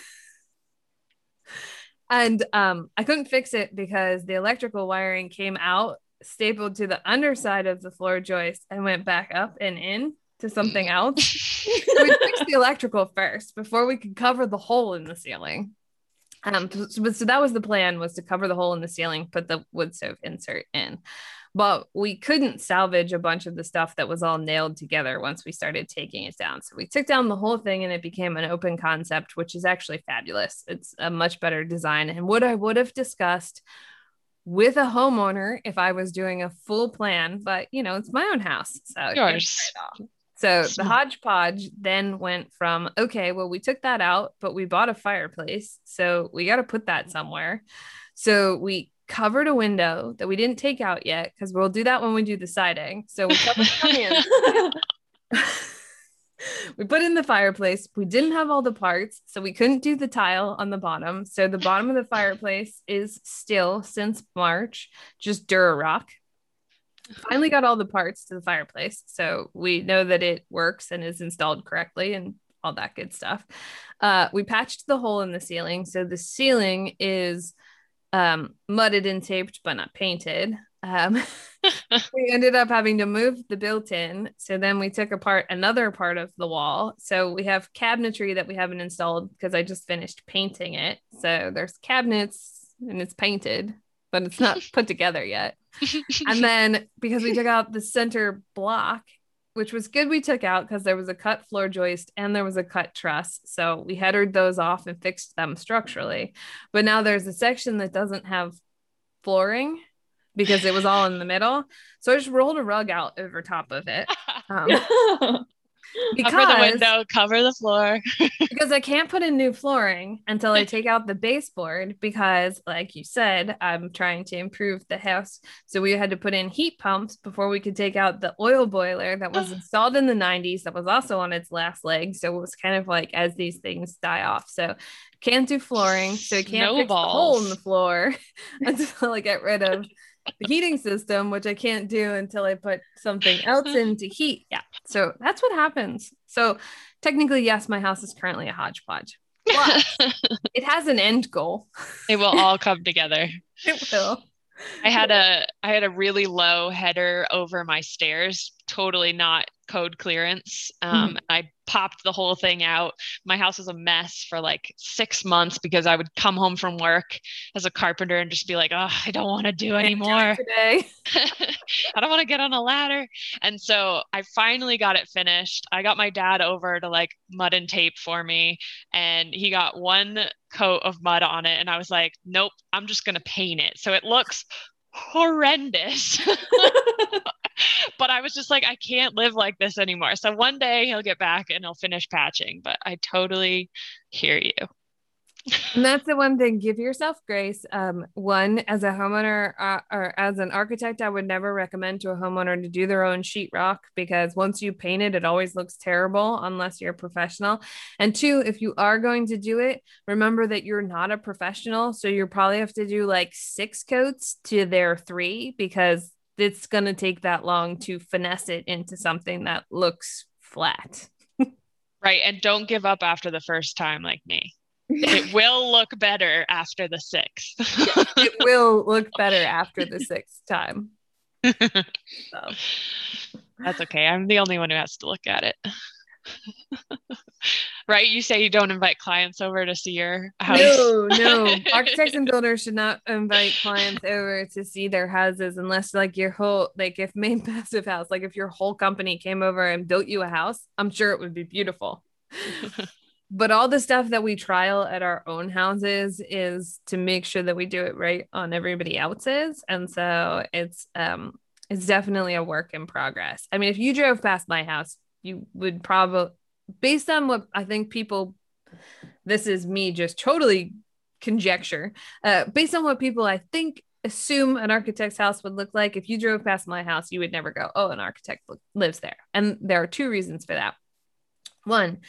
and um, I couldn't fix it because the electrical wiring came out, stapled to the underside of the floor joist, and went back up and in to something else. so (laughs) we fixed the electrical first before we could cover the hole in the ceiling. Um, so, so that was the plan was to cover the hole in the ceiling, put the wood stove insert in but we couldn't salvage a bunch of the stuff that was all nailed together once we started taking it down. So we took down the whole thing and it became an open concept, which is actually fabulous. It's a much better design and what I would have discussed with a homeowner if I was doing a full plan, but you know, it's my own house. So So the hodgepodge then went from okay, well, we took that out, but we bought a fireplace. So we got to put that somewhere. So we covered a window that we didn't take out yet because we'll do that when we do the siding. So we covered (laughs) we put in the fireplace. We didn't have all the parts, so we couldn't do the tile on the bottom. So the bottom of the fireplace is still since March just Durarock. Finally got all the parts to the fireplace, so we know that it works and is installed correctly and all that good stuff. Uh, we patched the hole in the ceiling, so the ceiling is um, mudded and taped, but not painted. Um, (laughs) (laughs) we ended up having to move the built-in. So then we took apart another part of the wall. So we have cabinetry that we haven't installed because I just finished painting it. So there's cabinets and it's painted, but it's not (laughs) put together yet. and then because we took out the center block which was good we took out because there was a cut floor joist and there was a cut truss. So we headered those off and fixed them structurally. But now there's a section that doesn't have flooring because it was all in the middle. So I just rolled a rug out over top of it. (laughs) Um, because, cover the window, cover the floor. (laughs) because I can't put in new flooring until I (laughs) take out the baseboard because, like you said, I'm trying to improve the house. So we had to put in heat pumps before we could take out the oil boiler that was (sighs) installed in the 90s that was also on its last leg. So it was kind of like as these things die off. So can't do flooring. So I can't fix the hole in the floor (laughs) until I get rid of the heating system, which I can't do until I put something else (laughs) in to heat. Yeah. So that's what happens. So technically, yes, my house is currently a hodgepodge. But (laughs) it has an end goal. It will all come together. (laughs) it will. I had a I had a really low header over my stairs, totally not code clearance. Um, mm-hmm. I popped the whole thing out. My house was a mess for like six months because I would come home from work as a carpenter and just be like, oh, I don't want to do anymore today. (laughs) (laughs) I don't want to get on a ladder. And so I finally got it finished. I got my dad over to like mud and tape for me, and he got one coat of mud on it. And I was like, nope, I'm just going to paint it. So it looks horrendous. (laughs) (laughs) but I was just like, I can't live like this anymore. So one day he'll get back and he'll finish patching, but I totally hear you. (laughs) and that's the one thing give yourself grace um, one as a homeowner uh, or as an architect i would never recommend to a homeowner to do their own sheetrock because once you paint it it always looks terrible unless you're a professional and two if you are going to do it remember that you're not a professional so you probably have to do like six coats to their three because it's going to take that long to finesse it into something that looks flat. right. And don't give up after the first time, like me. (laughs) It will look better after the sixth. it will look better after the (laughs) sixth time. (laughs) So. That's okay. I'm the only one who has to look at it. Right? You say you don't invite clients over to see your house. No, no. (laughs) Architects and builders should not invite clients over to see their houses unless like your whole like if Maine (laughs) passive house, like if your whole company came over and built you a house, I'm sure it would be beautiful. (laughs) but all the stuff that we trial at our own houses is to make sure that we do it right on everybody else's. And so it's um it's definitely a work in progress. I mean, if you drove past my house, you would probably based on what I think people this is me just totally conjecture uh, based on what people I think assume an architect's house would look like. If you drove past my house, you would never go, oh, an architect lives there. And there are two reasons for that. One,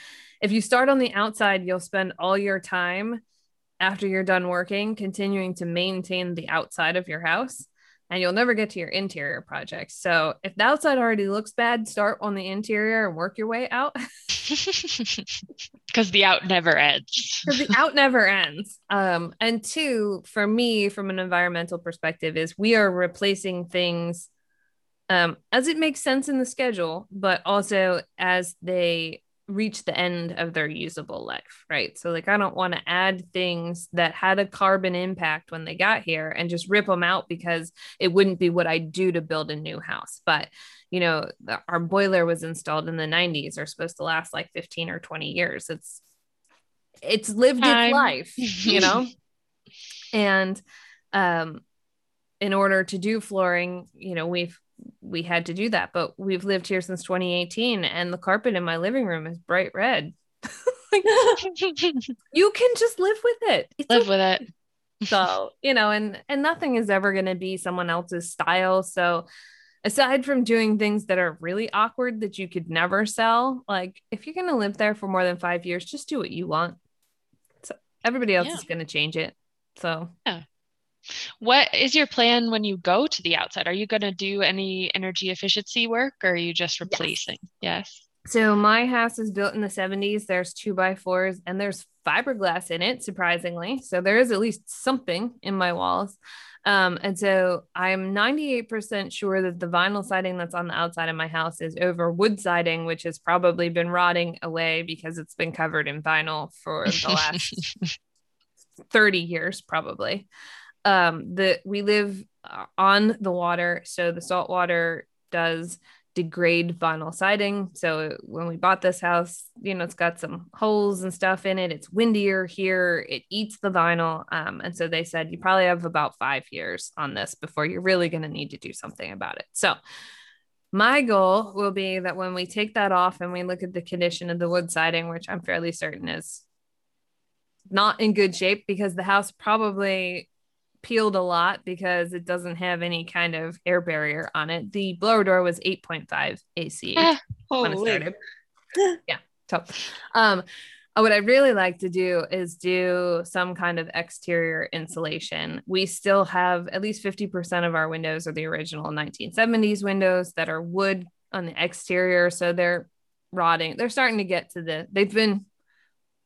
if you start on the outside, you'll spend all your time after you're done working continuing to maintain the outside of your house and you'll never get to your interior projects. So if the outside already looks bad, start on the interior and work your way out. (laughs) Because the out never ends. Because the out never ends. Um, and two, for me, from an environmental perspective, is we are replacing things um, as it makes sense in the schedule, but also as they reach the end of their usable life, right? So, like, I don't want to add things that had a carbon impact when they got here and just rip them out because it wouldn't be what I do to build a new house. But, you know, the, our boiler was installed in the 90s, are supposed to last like 15 or 20 years. It's, it's lived Time. its life, you know? (laughs) and, um, in order to do flooring, you know, we've we had to do that. But we've lived here since 2018, and the carpet in my living room is bright red. (laughs) like, (laughs) you can just live with it. It's live with it. (laughs) so you know, and and nothing is ever going to be someone else's style. So aside from doing things that are really awkward that you could never sell, like if you're going to live there for more than five years, just do what you want. So everybody else yeah. is going to change it. So yeah. What is your plan when you go to the outside? Are you going to do any energy efficiency work or are you just replacing? Yes. yes. So my house is built in the 70s. There's two by fours and there's fiberglass in it, surprisingly. So there is at least something in my walls. Um, and so I'm 98% sure that the vinyl siding that's on the outside of my house is over wood siding, which has probably been rotting away because it's been covered in vinyl for the last (laughs) 30 years, probably um the we live uh, on the water so the salt water does degrade vinyl siding. So when we bought this house you know it's got some holes and stuff in it. It's windier here. It eats the vinyl. Um, and so they said you probably have about five years on this before you're really going to need to do something about it. So my goal will be that when we take that off and we look at the condition of the wood siding which i'm fairly certain is not in good shape because the house probably peeled a lot because it doesn't have any kind of air barrier on it. The blower door was 8.5 AC (laughs) ah, when it started. (laughs) yeah. So, um, what I really like to do is do some kind of exterior insulation. We still have at least 50% of our windows are the original 1970s windows that are wood on the exterior. So they're rotting. They're starting to get to the, they've been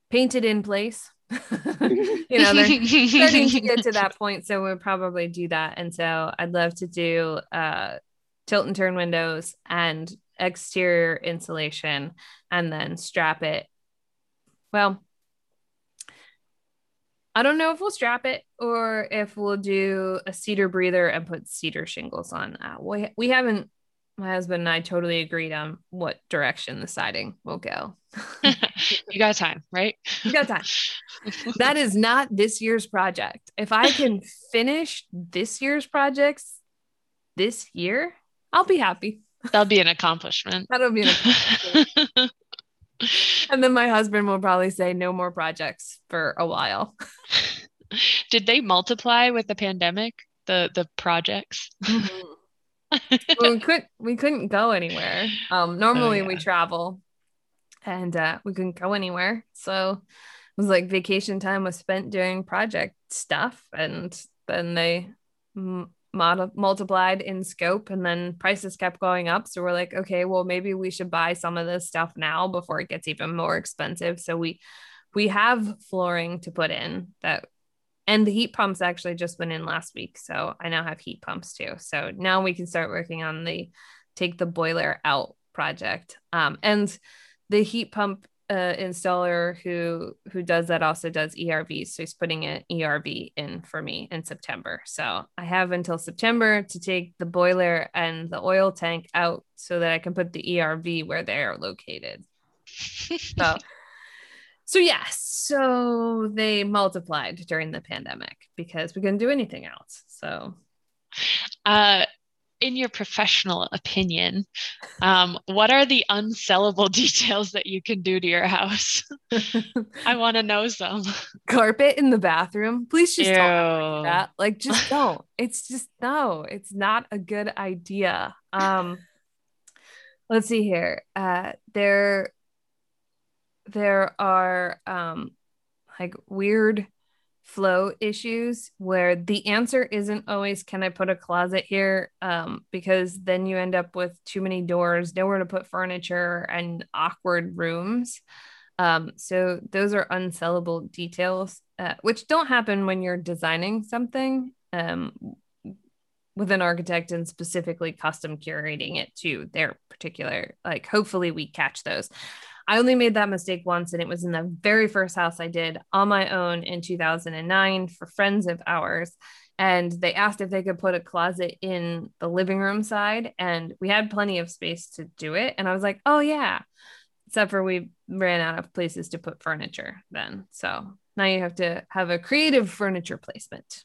painted in place (laughs) you know, they're (laughs) starting to get to that (laughs) point. So we'll probably do that. And so I'd love to do uh, tilt and turn windows and exterior insulation and then strap it. Well, I don't know if we'll strap it or if we'll do a cedar breather and put cedar shingles on. Uh, we, we haven't my husband and I totally agreed on what direction the siding will go. (laughs) you got time, right? you got time. that is not this year's project. If I can (laughs) finish this year's projects this year, I'll be happy. That'll be an accomplishment. That'll be an accomplishment. and then my husband will probably say no more projects for a while. (laughs) Did they multiply with the pandemic? The the projects? Mm-hmm well, we couldn't we couldn't go anywhere. Um, normally oh, yeah. we travel, and uh, we couldn't go anywhere. So it was like vacation time was spent doing project stuff, and then they m- mod- multiplied in scope, and then prices kept going up. So we're like, okay, well maybe we should buy some of this stuff now before it gets even more expensive. So we we have flooring to put in that and the heat pumps actually just went in last week so i now have heat pumps too so now we can start working on the take the boiler out project um, and the heat pump uh, installer who who does that also does ervs so he's putting an erv in for me in september. So i have until september to take the boiler and the oil tank out so that i can put the erv where they are located. So (laughs) so yes, so they multiplied during the pandemic because we couldn't do anything else. So uh in your professional opinion, um, what are the unsellable (laughs) details that you can do to your house? I (laughs) want to know some. Carpet in the bathroom. Please just Ew. don't like that. Like, just (laughs) don't. it's just no. It's not a good idea. Um, let's see here. Uh, there, there are um, like weird flow issues where the answer isn't always can i put a closet here? Um, because then you end up with too many doors nowhere to put furniture and awkward rooms. Um, so those are unsellable details uh, which don't happen when you're designing something um, with an architect and specifically custom curating it to their particular like hopefully we catch those I only made that mistake once, and it was in the very first house I did on my own in 2009 for friends of ours. And they asked if they could put a closet in the living room side, and we had plenty of space to do it. And I was like, oh, yeah. Except for we ran out of places to put furniture then. So now you have to have a creative furniture placement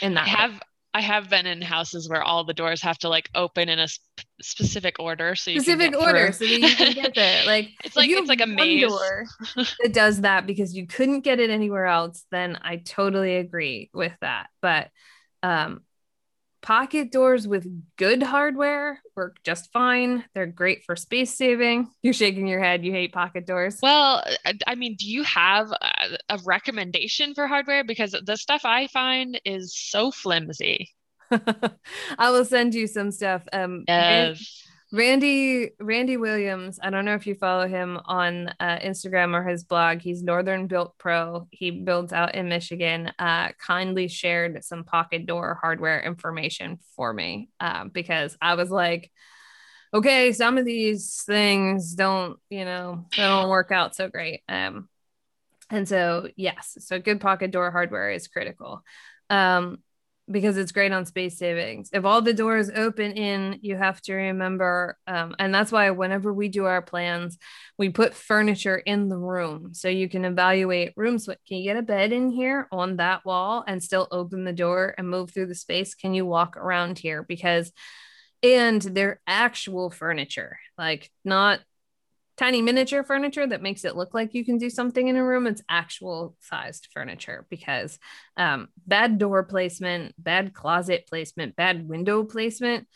in that. I have I have been in houses where all the doors have to like open in a sp- specific order, so specific order, so that you can get there. (laughs) Like it's like it's like a maze. Door that does that because you couldn't get it anywhere else. Then I totally agree with that. But um, Pocket doors with good hardware work just fine. They're great for space saving. (laughs) You're shaking your head. You hate pocket doors. Well, I mean, do you have a, a recommendation for hardware? Because the stuff I find is so flimsy. (laughs) I will send you some stuff. Um, yes. Randy Randy Williams. I don't know if you follow him on uh, Instagram or his blog. He's Northern Built Pro. He builds out in Michigan. Uh, kindly shared some pocket door hardware information for me uh, because I was like, okay, some of these things don't, you know, they don't work out so great. Um, and so yes, so good pocket door hardware is critical. Um, because it's great on space savings. If all the doors open in, you have to remember, um, and that's why whenever we do our plans, we put furniture in the room so you can evaluate rooms. Can you get a bed in here on that wall and still open the door and move through the space? Can you walk around here? Because, and they're actual furniture, like not tiny miniature furniture that makes it look like you can do something in a room. It's actual sized furniture because um, bad door placement, bad closet placement, bad window placement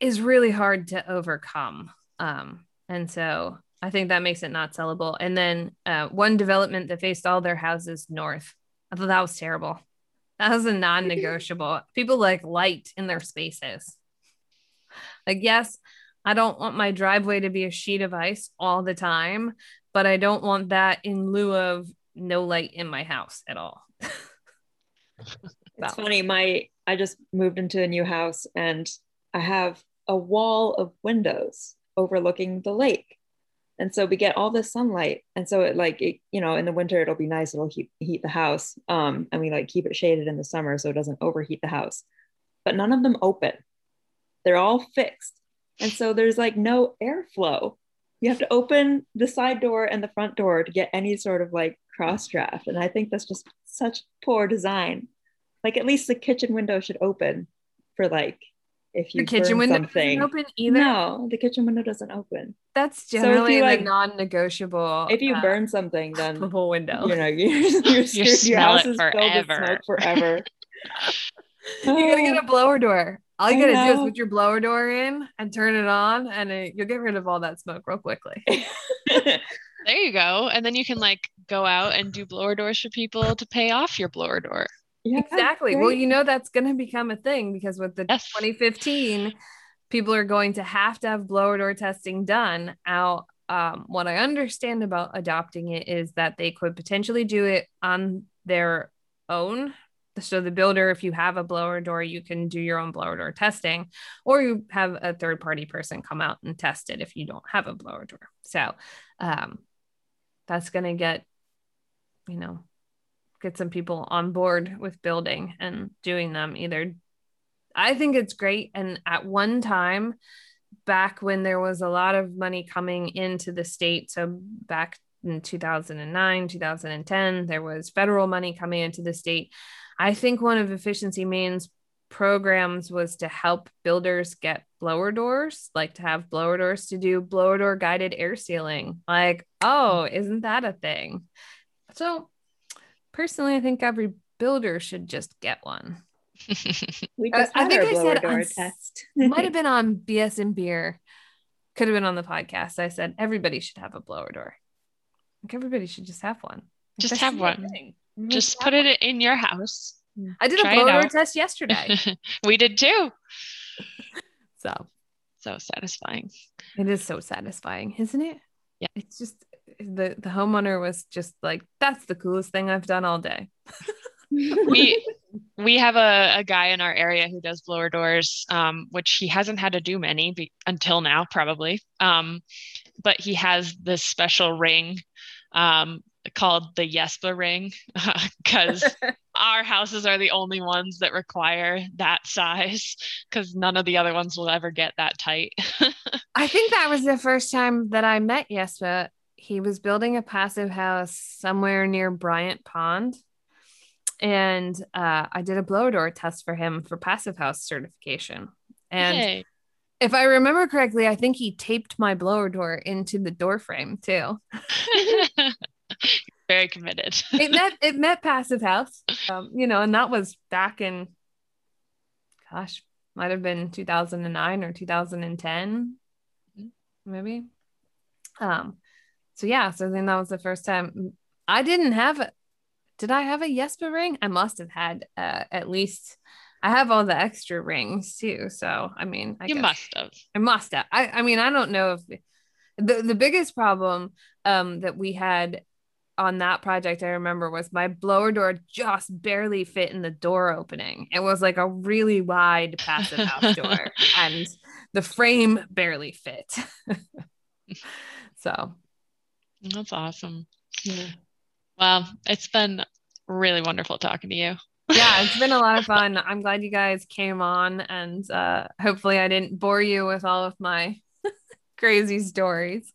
is really hard to overcome. Um, and so I think that makes it not sellable. And then uh, one development that faced all their houses north. I thought that was terrible. That was a non negotiable. (laughs) People like light in their spaces. Like, yes, I don't want my driveway to be a sheet of ice all the time, but I don't want that in lieu of no light in my house at all. (laughs) it's funny. My I just moved into a new house and I have a wall of windows overlooking the lake. And so we get all this sunlight. And so it like, it, you know, in the winter, it'll be nice. It'll heat, heat the house. Um, and we like keep it shaded in the summer so it doesn't overheat the house. But none of them open. They're all fixed. And so there's like no airflow. You have to open the side door and the front door to get any sort of like cross draft. And I think that's just such poor design. Like at least the kitchen window should open for like if you the kitchen window something. doesn't open either. No, the kitchen window doesn't open. That's generally so you, like, non-negotiable. If you uh, burn something, then the whole window. You know, (laughs) (laughs) you you your house is filled with smoke forever. (laughs) you gotta get a blower door. All you gotta do is put your blower door in and turn it on, and it, you'll get rid of all that smoke real quickly. (laughs) there you go. And then you can like go out and do blower doors for people to pay off your blower door. Yeah, exactly. Well, you know that's going to become a thing because with the yes. 2015, people are going to have to have blower door testing done out. Um, what I understand about adopting it is that they could potentially do it on their own so the builder if you have a blower door you can do your own blower door testing or you have a third party person come out and test it if you don't have a blower door. So um, that's going to get you know get some people on board with building and doing them either. I think it's great. And at one time back when there was a lot of money coming into the state so back in 2009 2010 there was federal money coming into the state I think one of efficiency Maine's programs was to help builders get blower doors, like to have blower doors to do blower door guided air sealing. Like, oh, isn't that a thing? So, personally, I think every builder should just get one. (laughs) We Uh, just I think our I blower said door on s- test. Might have (laughs) been on BS and beer, could have been on the podcast. I said everybody should have a blower door. Like everybody should just have one. Just that have should be a one. thing. Just put it in your house. I did try a blower test yesterday. (laughs) we did too. (laughs) so So satisfying. it is so satisfying, isn't it? Yeah. It's just the the homeowner was just like, that's the coolest thing I've done all day. (laughs) We we have a, a guy in our area who does blower doors, um, which he hasn't had to do many be- until now, probably. Um, but he has this special ring um, called the Jesper ring (laughs) because (laughs) our houses are the only ones that require that size because none of the other ones will ever get that tight. (laughs) I think that was the first time that I met Jesper. He was building a passive house somewhere near Bryant Pond. And uh, I did a blower door test for him for passive house certification. And Hey. if I remember correctly, I think he taped my blower door into the door frame too. (laughs) Very committed. It met it met passive house, um, you know, and that was back in, gosh, might have been 2009 or 2010, maybe. Um, so yeah, so then that was the first time I didn't have it. Did I have a Jesper ring? I must have had uh, at least. I have all the extra rings too. So I mean, I you guess- must have. I must have. I, I mean, I don't know if the, the biggest problem um, that we had on that project, I remember, was my blower door just barely fit in the door opening. It was like a really wide passive house door, (laughs) and the frame barely fit. (laughs) so, That's awesome. yeah. Well, it's been really wonderful talking to you. yeah, it's been a lot of (laughs) fun. I'm glad you guys came on, and uh, hopefully, I didn't bore you with all of my crazy stories.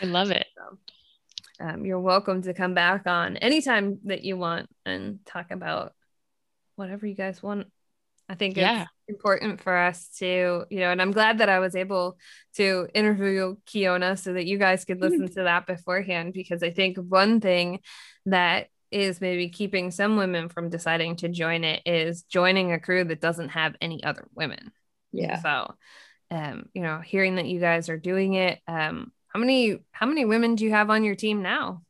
I love it. Um, you're welcome to come back on anytime that you want and talk about whatever you guys want. I think Yeah. it's important for us to, you know, and I'm glad that I was able to interview Kiona so that you guys could listen (laughs) to that beforehand because I think one thing that is maybe keeping some women from deciding to join it is joining a crew that doesn't have any other women. yeah. So, um, you know, hearing that you guys are doing it, um, how many how many women do you have on your team now?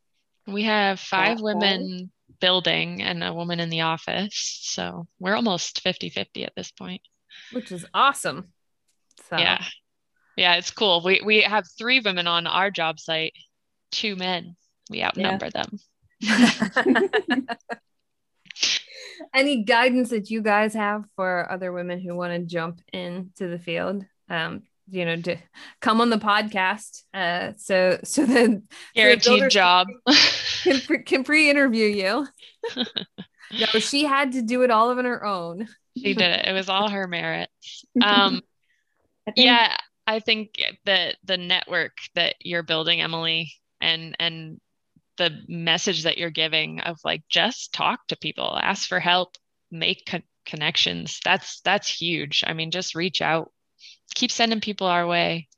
We have five five. women building and a woman in the office. So we're almost 50 50 at this point. Which is awesome. So Yeah. Yeah, it's cool. We we have three women on our job site, two men. We outnumber them. (laughs) (laughs) Any guidance that you guys have for other women who want to jump into the field? Um, you know, to come on the podcast. Uh, so so (laughs) then Guaranteed job. (laughs) can, pre- can pre-interview you. (laughs) no, she had to do it all on her own. she did it. It was all her merit. Um I think- yeah i think that the network that you're building emily and and the message that you're giving of like just talk to people ask for help make co- connections that's that's huge i mean just reach out keep sending people our way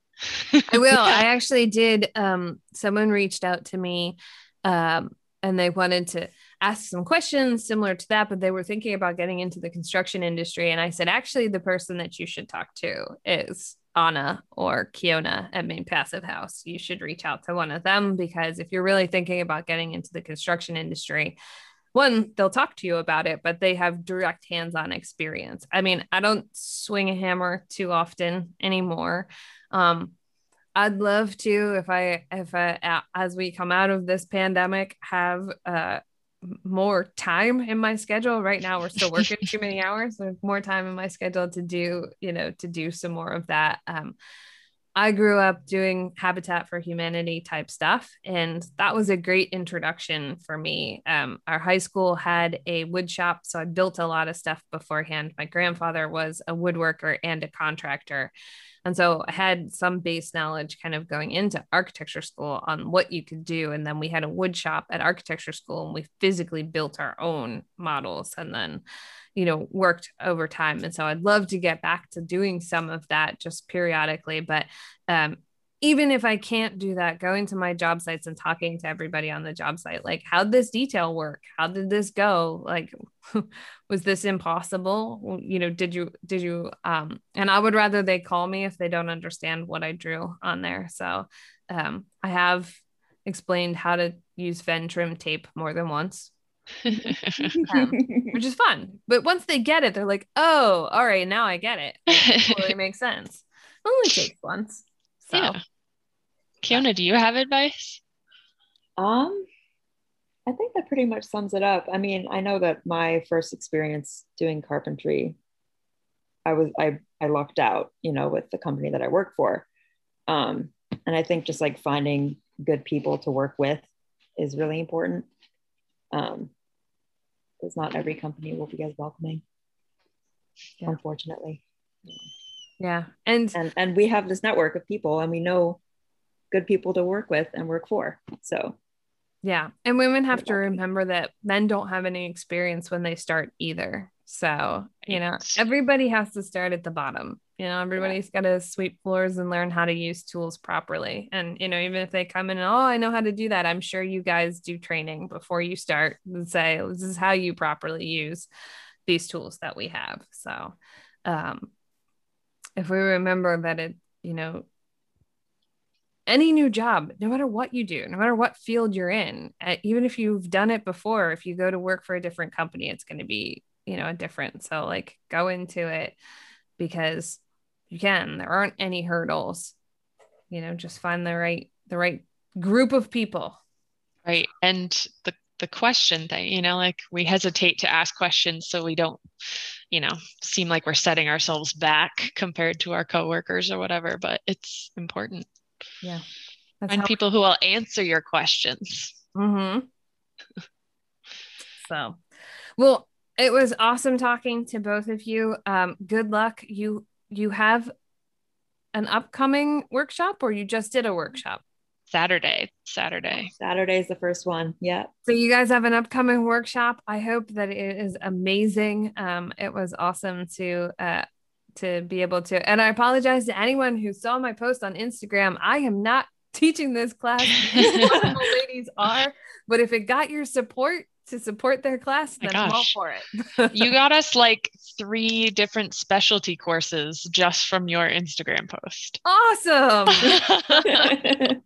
I will. (laughs) I actually did. Um, someone reached out to me, um, and they wanted to ask some questions similar to that, but they were thinking about getting into the construction industry. And I said, actually, the person that you should talk to is Anna or Kiona at Maine Passive House. You should reach out to one of them because if you're really thinking about getting into the construction industry, one, they'll talk to you about it, but they have direct hands on experience. I mean, I don't swing a hammer too often anymore. Um, I'd love to if I if I as we come out of this pandemic have uh more time in my schedule. Right now we're still working too many hours. There's more time in my schedule to do, you know, to do some more of that. Um I grew up doing Habitat for Humanity type stuff, and that was a great introduction for me. Um, our high school had a wood shop, so I built a lot of stuff beforehand. My grandfather was a woodworker and a contractor. And so I had some base knowledge kind of going into architecture school on what you could do. And then we had a wood shop at architecture school and we physically built our own models and then, you know, worked over time. And so I'd love to get back to doing some of that just periodically. But um, even if I can't do that, going to my job sites and talking to everybody on the job site, like, how'd this detail work? How did this go? Like, (laughs) was this impossible? You know, did you, did you, um, and I would rather they call me if they don't understand what I drew on there. So, um, I have explained how to use Ven trim tape more than once. (laughs) um, which is fun. But once they get it, they're like, oh, all right, now I get it. It totally (laughs) makes sense. It only takes once. So yeah. Kiona, do you have advice? Um, I think that pretty much sums it up. I mean, I know that my first experience doing carpentry, I was I I lucked out, you know, with the company that I work for. Um, and I think just like finding good people to work with is really important. Um, because not every company will be as welcoming, yeah. unfortunately. Yeah, and and and we have this network of people, and we know good people to work with and work for. So, yeah. And women have to remember that men don't have any experience when they start either. So, you know, everybody has to start at the bottom. You know, everybody's got to sweep floors and learn how to use tools properly. And, you know, even if they come in and, oh, I know how to do that, I'm sure you guys do training before you start and say, this is how you properly use these tools that we have. So, um, if we remember that it, you know, any new job, no matter what you do, no matter what field you're in, uh, even if you've done it before, if you go to work for a different company, it's going to be, you know, a different. So like go into it because you can. There aren't any hurdles. You know, just find the right the right group of people. Right. And the the question thing, you know, like we hesitate to ask questions so we don't, you know, seem like we're setting ourselves back compared to our coworkers or whatever, but it's important. Yeah. That's Find people who will answer your questions. Mm-hmm. so, well, it was awesome talking to both of you. Um, good luck. You you have an upcoming workshop, or you just did a workshop? Saturday. Saturday. Saturday is the first one. Yeah. So you guys have an upcoming workshop. I hope that it is amazing. Um, it was awesome to uh, to be able to. And I apologize to anyone who saw my post on Instagram. I am not teaching this class. (laughs) ladies are, but if it got your support to support their class, then I'm all for it. you got (laughs) us like three different specialty courses just from your Instagram post. Awesome. (laughs)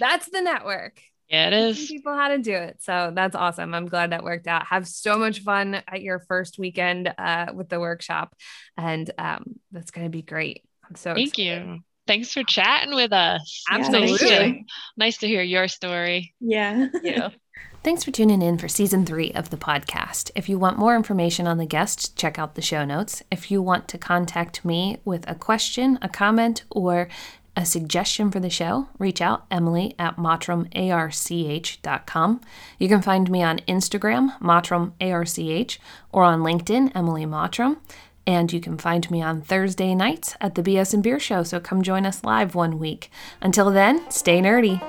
That's the network. Yeah, it is. People how to do it. So that's awesome. I'm glad that worked out. Have so much fun at your first weekend uh, with the workshop. And um, that's going to be great. I'm so Thank excited. you. Thanks for chatting with us. Absolutely. Nice to, nice to hear your story. Yeah. Yeah. (laughs) Thanks for tuning in for season three of the podcast. If you want more information on the guests, check out the show notes. If you want to contact me with a question, a comment, or a suggestion for the show, reach out Emily at mottramarch.com. You can find me on Instagram, mottramarch, or on LinkedIn, Emily Mottram. And you can find me on Thursday nights at the BS and Beer Show, so come join us live one week. Until then, stay nerdy.